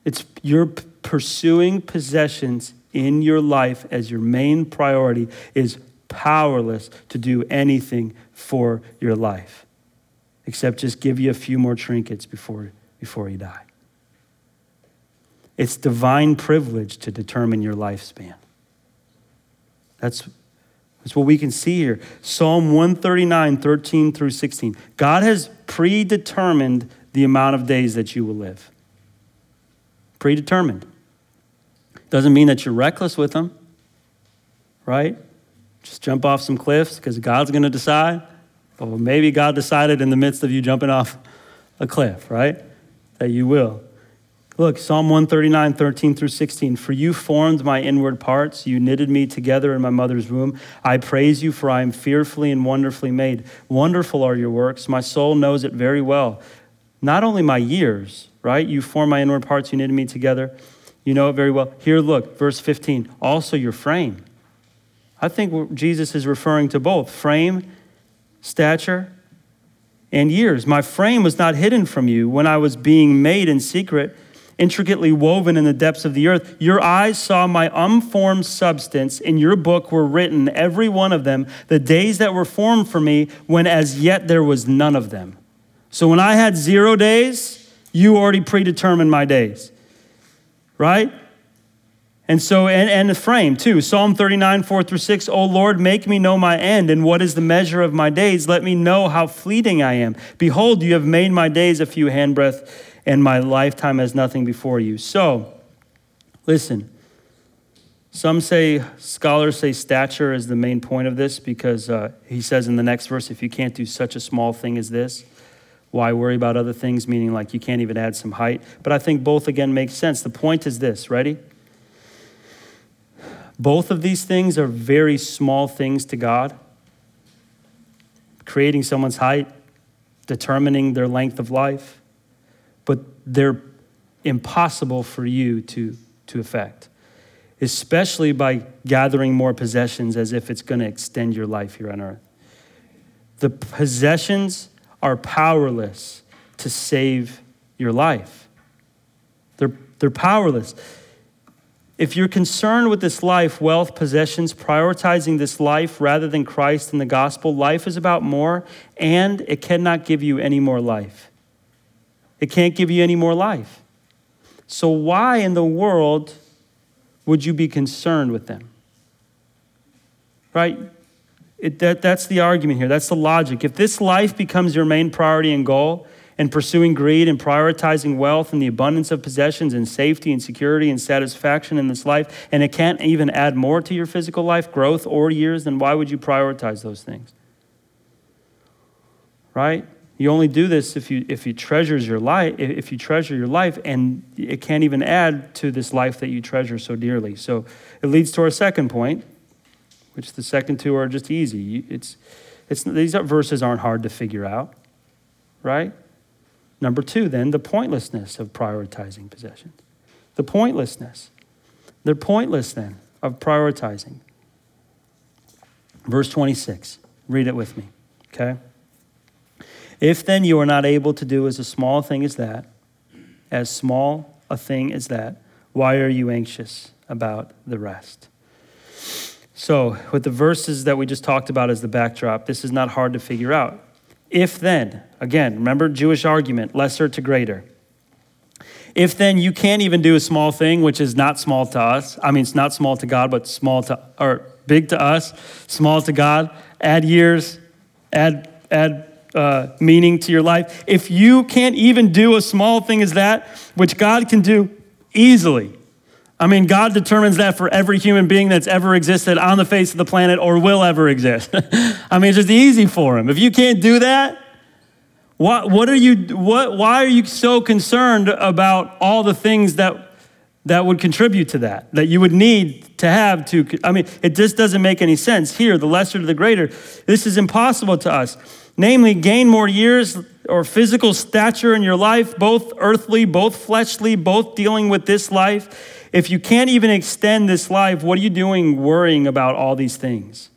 [SPEAKER 3] It's you're pursuing possessions in your life as your main priority is powerless to do anything for your life except just give you a few more trinkets before, before you die. It's divine privilege to determine your lifespan. That's, that's what we can see here. Psalm 139, 13 through 16. God has predetermined the amount of days that you will live. Predetermined. Doesn't mean that you're reckless with them, right? Just jump off some cliffs because God's going to decide. Or maybe God decided in the midst of you jumping off a cliff, right? That you will. Look, Psalm 139, 13 through 16. For you formed my inward parts. You knitted me together in my mother's womb. I praise you, for I am fearfully and wonderfully made. Wonderful are your works. My soul knows it very well. Not only my years, right? You formed my inward parts. You knitted me together. You know it very well. Here, look, verse 15. Also your frame. I think Jesus is referring to both frame, stature, and years. My frame was not hidden from you when I was being made in secret, intricately woven in the depths of the earth. Your eyes saw my unformed substance. In your book were written, every one of them, the days that were formed for me, when as yet there was none of them. So when I had zero days, you already predetermined my days, right? And so, and, and the frame too. Psalm 39, 4 through 6. O Lord, make me know my end, and what is the measure of my days? Let me know how fleeting I am. Behold, you have made my days a few handbreadth, and my lifetime as nothing before you. So, listen. Some say, scholars say stature is the main point of this because uh, he says in the next verse, if you can't do such a small thing as this, why worry about other things? Meaning, like, you can't even add some height. But I think both again make sense. The point is this ready? Both of these things are very small things to God. Creating someone's height, determining their length of life, but they're impossible for you to, to affect, especially by gathering more possessions as if it's going to extend your life here on earth. The possessions are powerless to save your life. They're, they're powerless. If you're concerned with this life, wealth, possessions, prioritizing this life rather than Christ and the gospel, life is about more, and it cannot give you any more life. It can't give you any more life. So, why in the world would you be concerned with them? Right? It, that, that's the argument here. That's the logic. If this life becomes your main priority and goal, and pursuing greed and prioritizing wealth and the abundance of possessions and safety and security and satisfaction in this life, and it can't even add more to your physical life, growth, or years, then why would you prioritize those things? Right? You only do this if you if you treasures your life, if you treasure your life, and it can't even add to this life that you treasure so dearly. So it leads to our second point, which the second two are just easy. It's, it's these verses aren't hard to figure out, right? Number two, then, the pointlessness of prioritizing possessions. The pointlessness. They're pointless then of prioritizing. Verse 26. Read it with me, okay? If then you are not able to do as a small thing as that, as small a thing as that, why are you anxious about the rest? So, with the verses that we just talked about as the backdrop, this is not hard to figure out. If then, again, remember Jewish argument, lesser to greater. If then you can't even do a small thing, which is not small to us, I mean, it's not small to God, but small to, or big to us, small to God, add years, add, add uh, meaning to your life. If you can't even do a small thing as that, which God can do easily, I mean, God determines that for every human being that's ever existed on the face of the planet or will ever exist. I mean, it's just easy for him. If you can't do that, what, what are you, what, why are you so concerned about all the things that, that would contribute to that, that you would need to have to? I mean, it just doesn't make any sense. Here, the lesser to the greater, this is impossible to us. Namely, gain more years or physical stature in your life, both earthly, both fleshly, both dealing with this life if you can't even extend this life, what are you doing worrying about all these things?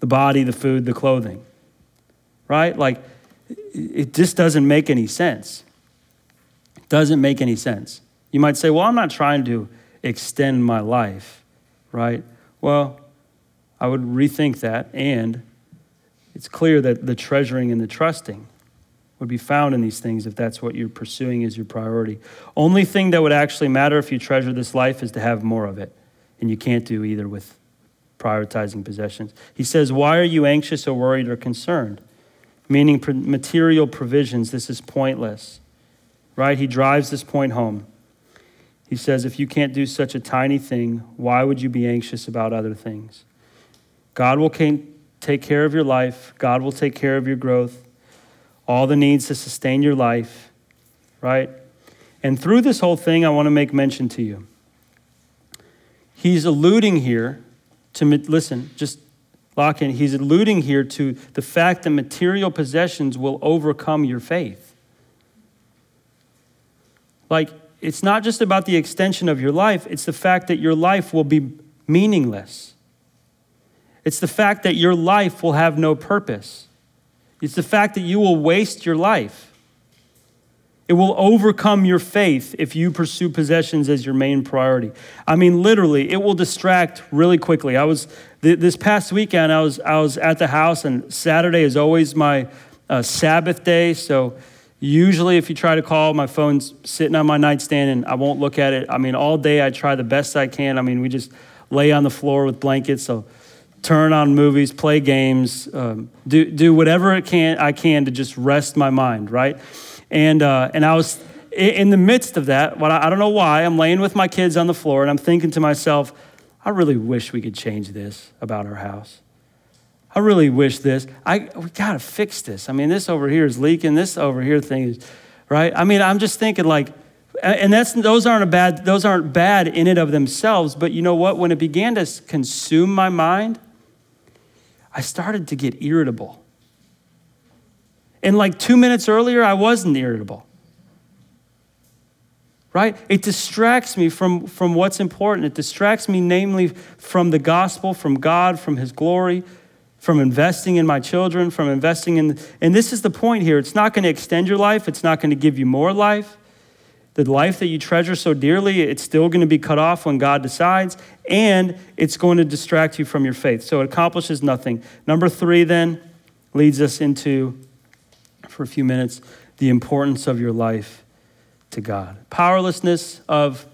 [SPEAKER 3] The body, the food, the clothing. Right? Like, it just doesn't make any sense. It doesn't make any sense. You might say, well, I'm not trying to extend my life, right? Well, I would rethink that, and it's clear that the treasuring and the trusting would be found in these things if that's what you're pursuing as your priority. Only thing that would actually matter if you treasure this life is to have more of it. And you can't do either with prioritizing possessions. He says, Why are you anxious or worried or concerned? Meaning material provisions, this is pointless. Right? He drives this point home. He says, If you can't do such a tiny thing, why would you be anxious about other things? God will take care of your life, God will take care of your growth all the needs to sustain your life, right? And through this whole thing, I want to make mention to you. He's alluding here to, listen, just lock in. He's alluding here to the fact that material possessions will overcome your faith. Like, it's not just about the extension of your life, it's the fact that your life will be meaningless. It's the fact that your life will have no purpose. It's the fact that you will waste your life. It will overcome your faith if you pursue possessions as your main priority. I mean, literally, it will distract really quickly. I was this past weekend. I was I was at the house, and Saturday is always my uh, Sabbath day. So usually, if you try to call, my phone's sitting on my nightstand, and I won't look at it. I mean, all day I try the best I can. I mean, we just lay on the floor with blankets. So turn on movies, play games, um, do, do whatever it can, I can to just rest my mind, right? And, uh, and I was in the midst of that, what I, I don't know why, I'm laying with my kids on the floor and I'm thinking to myself, I really wish we could change this about our house. I really wish this. I we gotta fix this. I mean, this over here is leaking. This over here thing is, right? I mean, I'm just thinking like, and that's those aren't a bad those aren't bad in and of themselves. But you know what? When it began to consume my mind, I started to get irritable. And like two minutes earlier, I wasn't irritable. Right? It distracts me from, from what's important. It distracts me, namely, from the gospel, from God, from His glory, from investing in my children, from investing in. And this is the point here. It's not going to extend your life, it's not going to give you more life. The life that you treasure so dearly, it's still going to be cut off when God decides, and it's going to distract you from your faith. So it accomplishes nothing. Number three, then, leads us into, for a few minutes, the importance of your life to God. Powerlessness of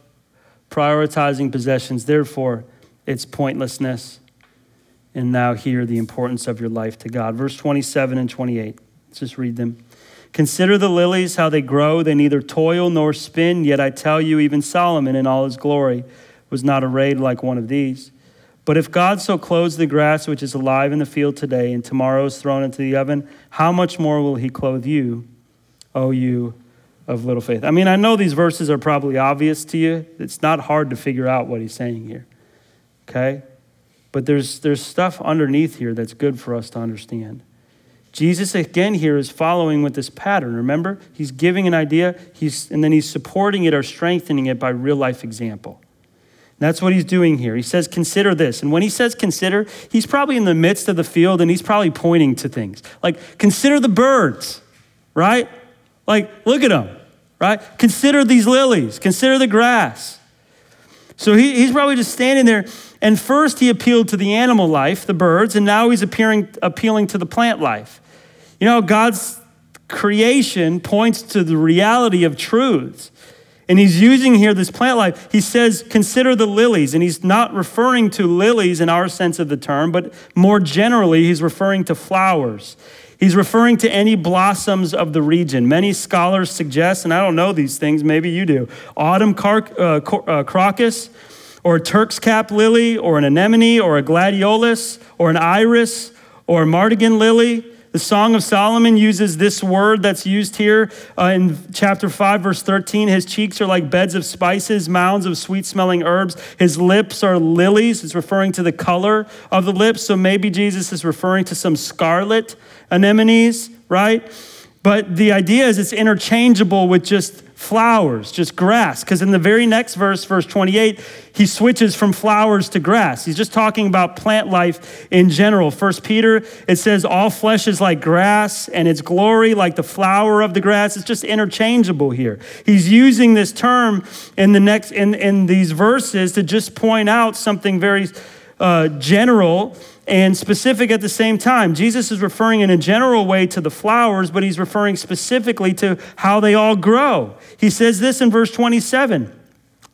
[SPEAKER 3] prioritizing possessions, therefore, its pointlessness. And now, hear the importance of your life to God. Verse 27 and 28. Let's just read them. Consider the lilies, how they grow. They neither toil nor spin. Yet I tell you, even Solomon in all his glory was not arrayed like one of these. But if God so clothes the grass which is alive in the field today and tomorrow is thrown into the oven, how much more will he clothe you, O you of little faith? I mean, I know these verses are probably obvious to you. It's not hard to figure out what he's saying here. Okay? But there's, there's stuff underneath here that's good for us to understand. Jesus, again, here is following with this pattern. Remember? He's giving an idea, he's, and then he's supporting it or strengthening it by real life example. That's what he's doing here. He says, consider this. And when he says consider, he's probably in the midst of the field and he's probably pointing to things. Like, consider the birds, right? Like, look at them, right? Consider these lilies, consider the grass. So he, he's probably just standing there. And first he appealed to the animal life, the birds, and now he's appearing, appealing to the plant life. You know, God's creation points to the reality of truths. And he's using here this plant life. He says, consider the lilies. And he's not referring to lilies in our sense of the term, but more generally, he's referring to flowers. He's referring to any blossoms of the region. Many scholars suggest, and I don't know these things, maybe you do, autumn car- uh, uh, crocus, or a Turk's cap lily, or an anemone, or a gladiolus, or an iris, or a martagon lily. The Song of Solomon uses this word that's used here uh, in chapter 5, verse 13. His cheeks are like beds of spices, mounds of sweet smelling herbs. His lips are lilies. It's referring to the color of the lips. So maybe Jesus is referring to some scarlet anemones, right? But the idea is it's interchangeable with just flowers, just grass. Because in the very next verse, verse 28, he switches from flowers to grass. He's just talking about plant life in general. First Peter, it says, All flesh is like grass, and its glory like the flower of the grass. It's just interchangeable here. He's using this term in the next in, in these verses to just point out something very uh, general and specific at the same time. Jesus is referring in a general way to the flowers, but he's referring specifically to how they all grow. He says this in verse 27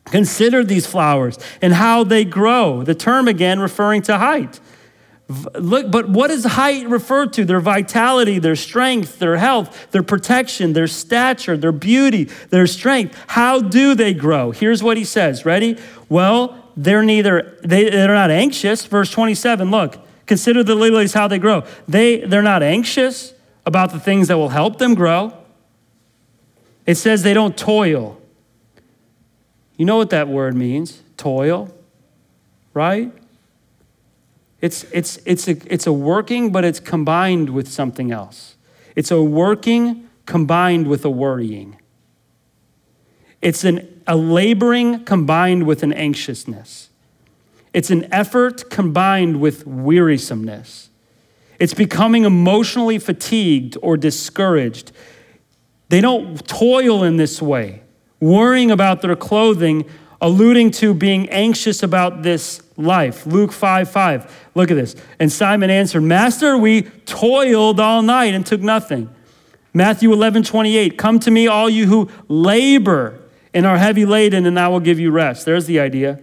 [SPEAKER 3] Consider these flowers and how they grow. The term again referring to height. Look, but what does height refer to? Their vitality, their strength, their health, their protection, their stature, their beauty, their strength. How do they grow? Here's what he says. Ready? Well, they're neither they, they're not anxious. Verse 27 look consider the lilies how they grow. They they're not anxious about the things that will help them grow. It says they don't toil. You know what that word means? Toil right? It's it's it's a, it's a working but it's combined with something else. It's a working combined with a worrying. It's an a laboring combined with an anxiousness. It's an effort combined with wearisomeness. It's becoming emotionally fatigued or discouraged. They don't toil in this way, worrying about their clothing, alluding to being anxious about this life. Luke 5 5. Look at this. And Simon answered, Master, we toiled all night and took nothing. Matthew 11 28. Come to me, all you who labor and are heavy laden, and I will give you rest. There's the idea,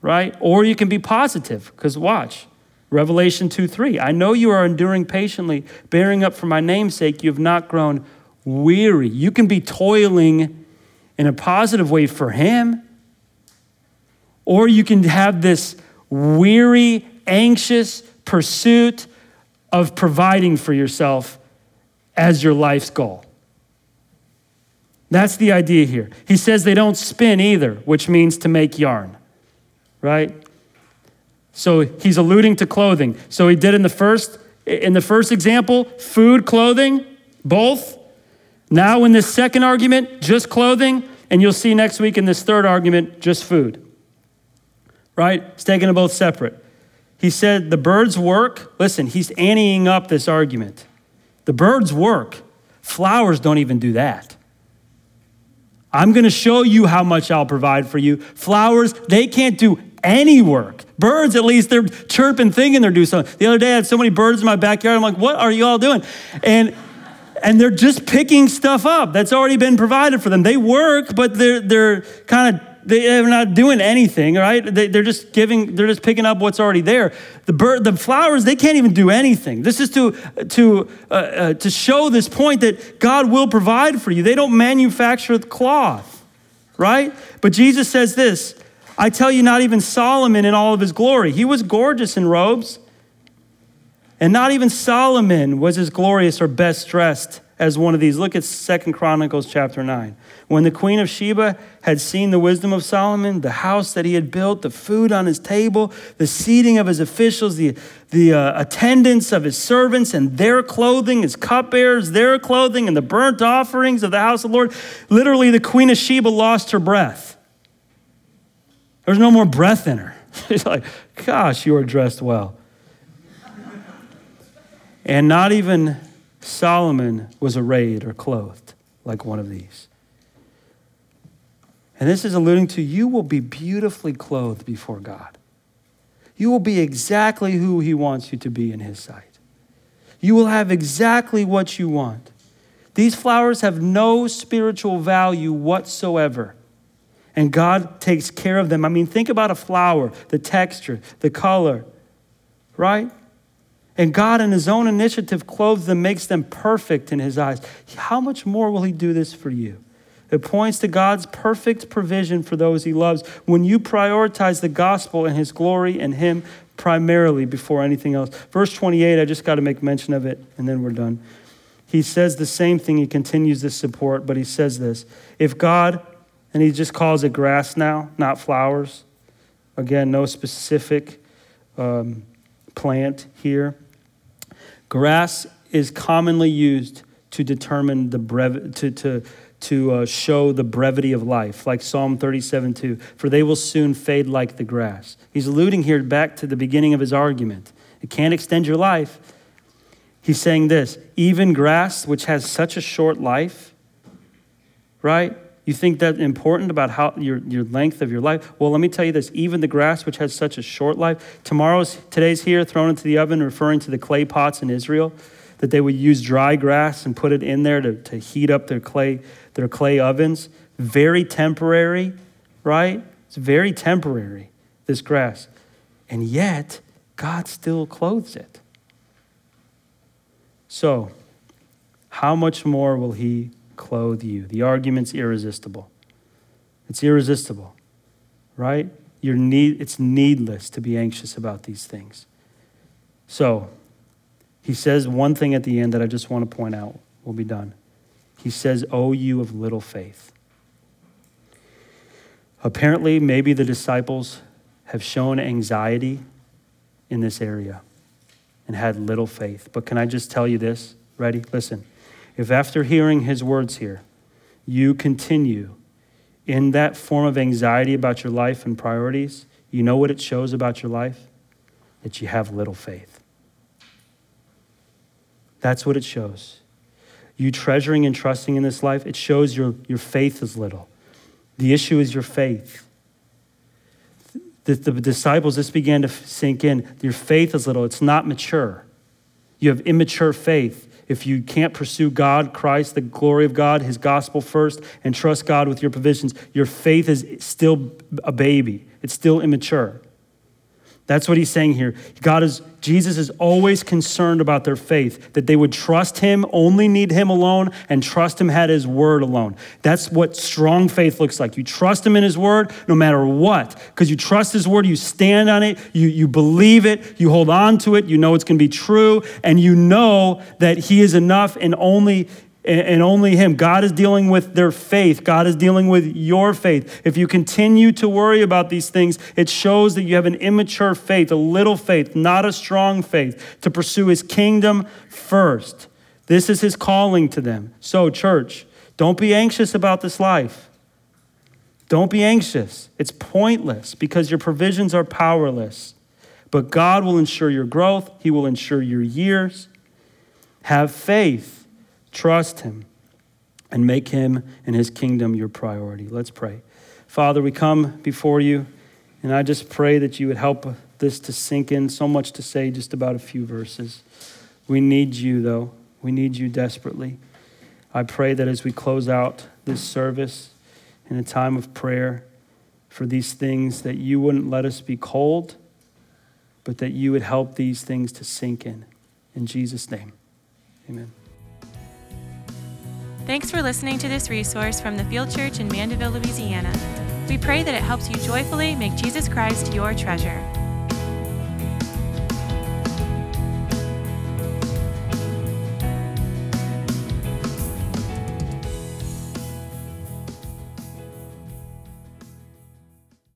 [SPEAKER 3] right? Or you can be positive, because watch. Revelation 2 3. I know you are enduring patiently, bearing up for my name's sake. You have not grown weary. You can be toiling in a positive way for Him, or you can have this weary, anxious pursuit of providing for yourself as your life's goal. That's the idea here. He says they don't spin either, which means to make yarn, right? So he's alluding to clothing. So he did in the first in the first example, food, clothing, both. Now in this second argument, just clothing, and you'll see next week in this third argument, just food. Right? Taking them both separate. He said the birds work. Listen, he's anteing up this argument. The birds work. Flowers don't even do that. I'm going to show you how much I'll provide for you. Flowers, they can't do any work. Birds, at least, they're chirping, thinking they're doing something. The other day, I had so many birds in my backyard. I'm like, what are you all doing? And and they're just picking stuff up that's already been provided for them. They work, but they're, they're kind of they're not doing anything, right? They, are just giving, they're just picking up what's already there. The bird, the flowers, they can't even do anything. This is to to uh, uh, to show this point that God will provide for you. They don't manufacture cloth, right? But Jesus says this: I tell you, not even Solomon in all of his glory, he was gorgeous in robes, and not even Solomon was as glorious or best dressed as one of these. Look at Second Chronicles chapter 9. When the queen of Sheba had seen the wisdom of Solomon, the house that he had built, the food on his table, the seating of his officials, the, the uh, attendance of his servants, and their clothing, his cupbearers, their clothing, and the burnt offerings of the house of the Lord, literally the queen of Sheba lost her breath. There's no more breath in her. She's like, gosh, you are dressed well. And not even Solomon was arrayed or clothed like one of these. And this is alluding to you will be beautifully clothed before God. You will be exactly who He wants you to be in His sight. You will have exactly what you want. These flowers have no spiritual value whatsoever. And God takes care of them. I mean, think about a flower, the texture, the color, right? And God, in His own initiative, clothes them, makes them perfect in His eyes. How much more will He do this for you? It points to God's perfect provision for those He loves when you prioritize the gospel and His glory and Him primarily before anything else. Verse 28, I just got to make mention of it, and then we're done. He says the same thing. He continues this support, but he says this If God, and he just calls it grass now, not flowers, again, no specific um, plant here. Grass is commonly used to determine the brev- to, to, to uh, show the brevity of life, like Psalm 37 2. For they will soon fade like the grass. He's alluding here back to the beginning of his argument. It can't extend your life. He's saying this even grass, which has such a short life, right? You think that important about how your, your length of your life? Well, let me tell you this even the grass, which has such a short life, tomorrow's, today's here, thrown into the oven, referring to the clay pots in Israel, that they would use dry grass and put it in there to, to heat up their clay, their clay ovens. Very temporary, right? It's very temporary, this grass. And yet, God still clothes it. So, how much more will He clothe you. The argument's irresistible. It's irresistible, right? You're need, it's needless to be anxious about these things. So, he says one thing at the end that I just want to point out. We'll be done. He says, Oh, you of little faith. Apparently, maybe the disciples have shown anxiety in this area and had little faith. But can I just tell you this? Ready? Listen. If after hearing his words here, you continue in that form of anxiety about your life and priorities, you know what it shows about your life? That you have little faith. That's what it shows. You treasuring and trusting in this life, it shows your, your faith is little. The issue is your faith. The, the disciples, this began to sink in. Your faith is little, it's not mature. You have immature faith if you can't pursue God, Christ, the glory of God, His gospel first, and trust God with your provisions, your faith is still a baby. It's still immature. That's what he's saying here. God is Jesus is always concerned about their faith, that they would trust him, only need him alone, and trust him had his word alone. That's what strong faith looks like. You trust him in his word no matter what. Because you trust his word, you stand on it, you, you believe it, you hold on to it, you know it's going to be true, and you know that he is enough and only and only Him. God is dealing with their faith. God is dealing with your faith. If you continue to worry about these things, it shows that you have an immature faith, a little faith, not a strong faith, to pursue His kingdom first. This is His calling to them. So, church, don't be anxious about this life. Don't be anxious. It's pointless because your provisions are powerless. But God will ensure your growth, He will ensure your years. Have faith Trust Him and make Him and His kingdom your priority. Let's pray. Father, we come before you, and I just pray that you would help this to sink in. So much to say, just about a few verses. We need you, though. We need you desperately. I pray that as we close out this service in a time of prayer for these things, that you wouldn't let us be cold, but that you would help these things to sink in. In Jesus' name, amen.
[SPEAKER 1] Thanks for listening to this resource from the Field Church in Mandeville, Louisiana. We pray that it helps you joyfully make Jesus Christ your treasure.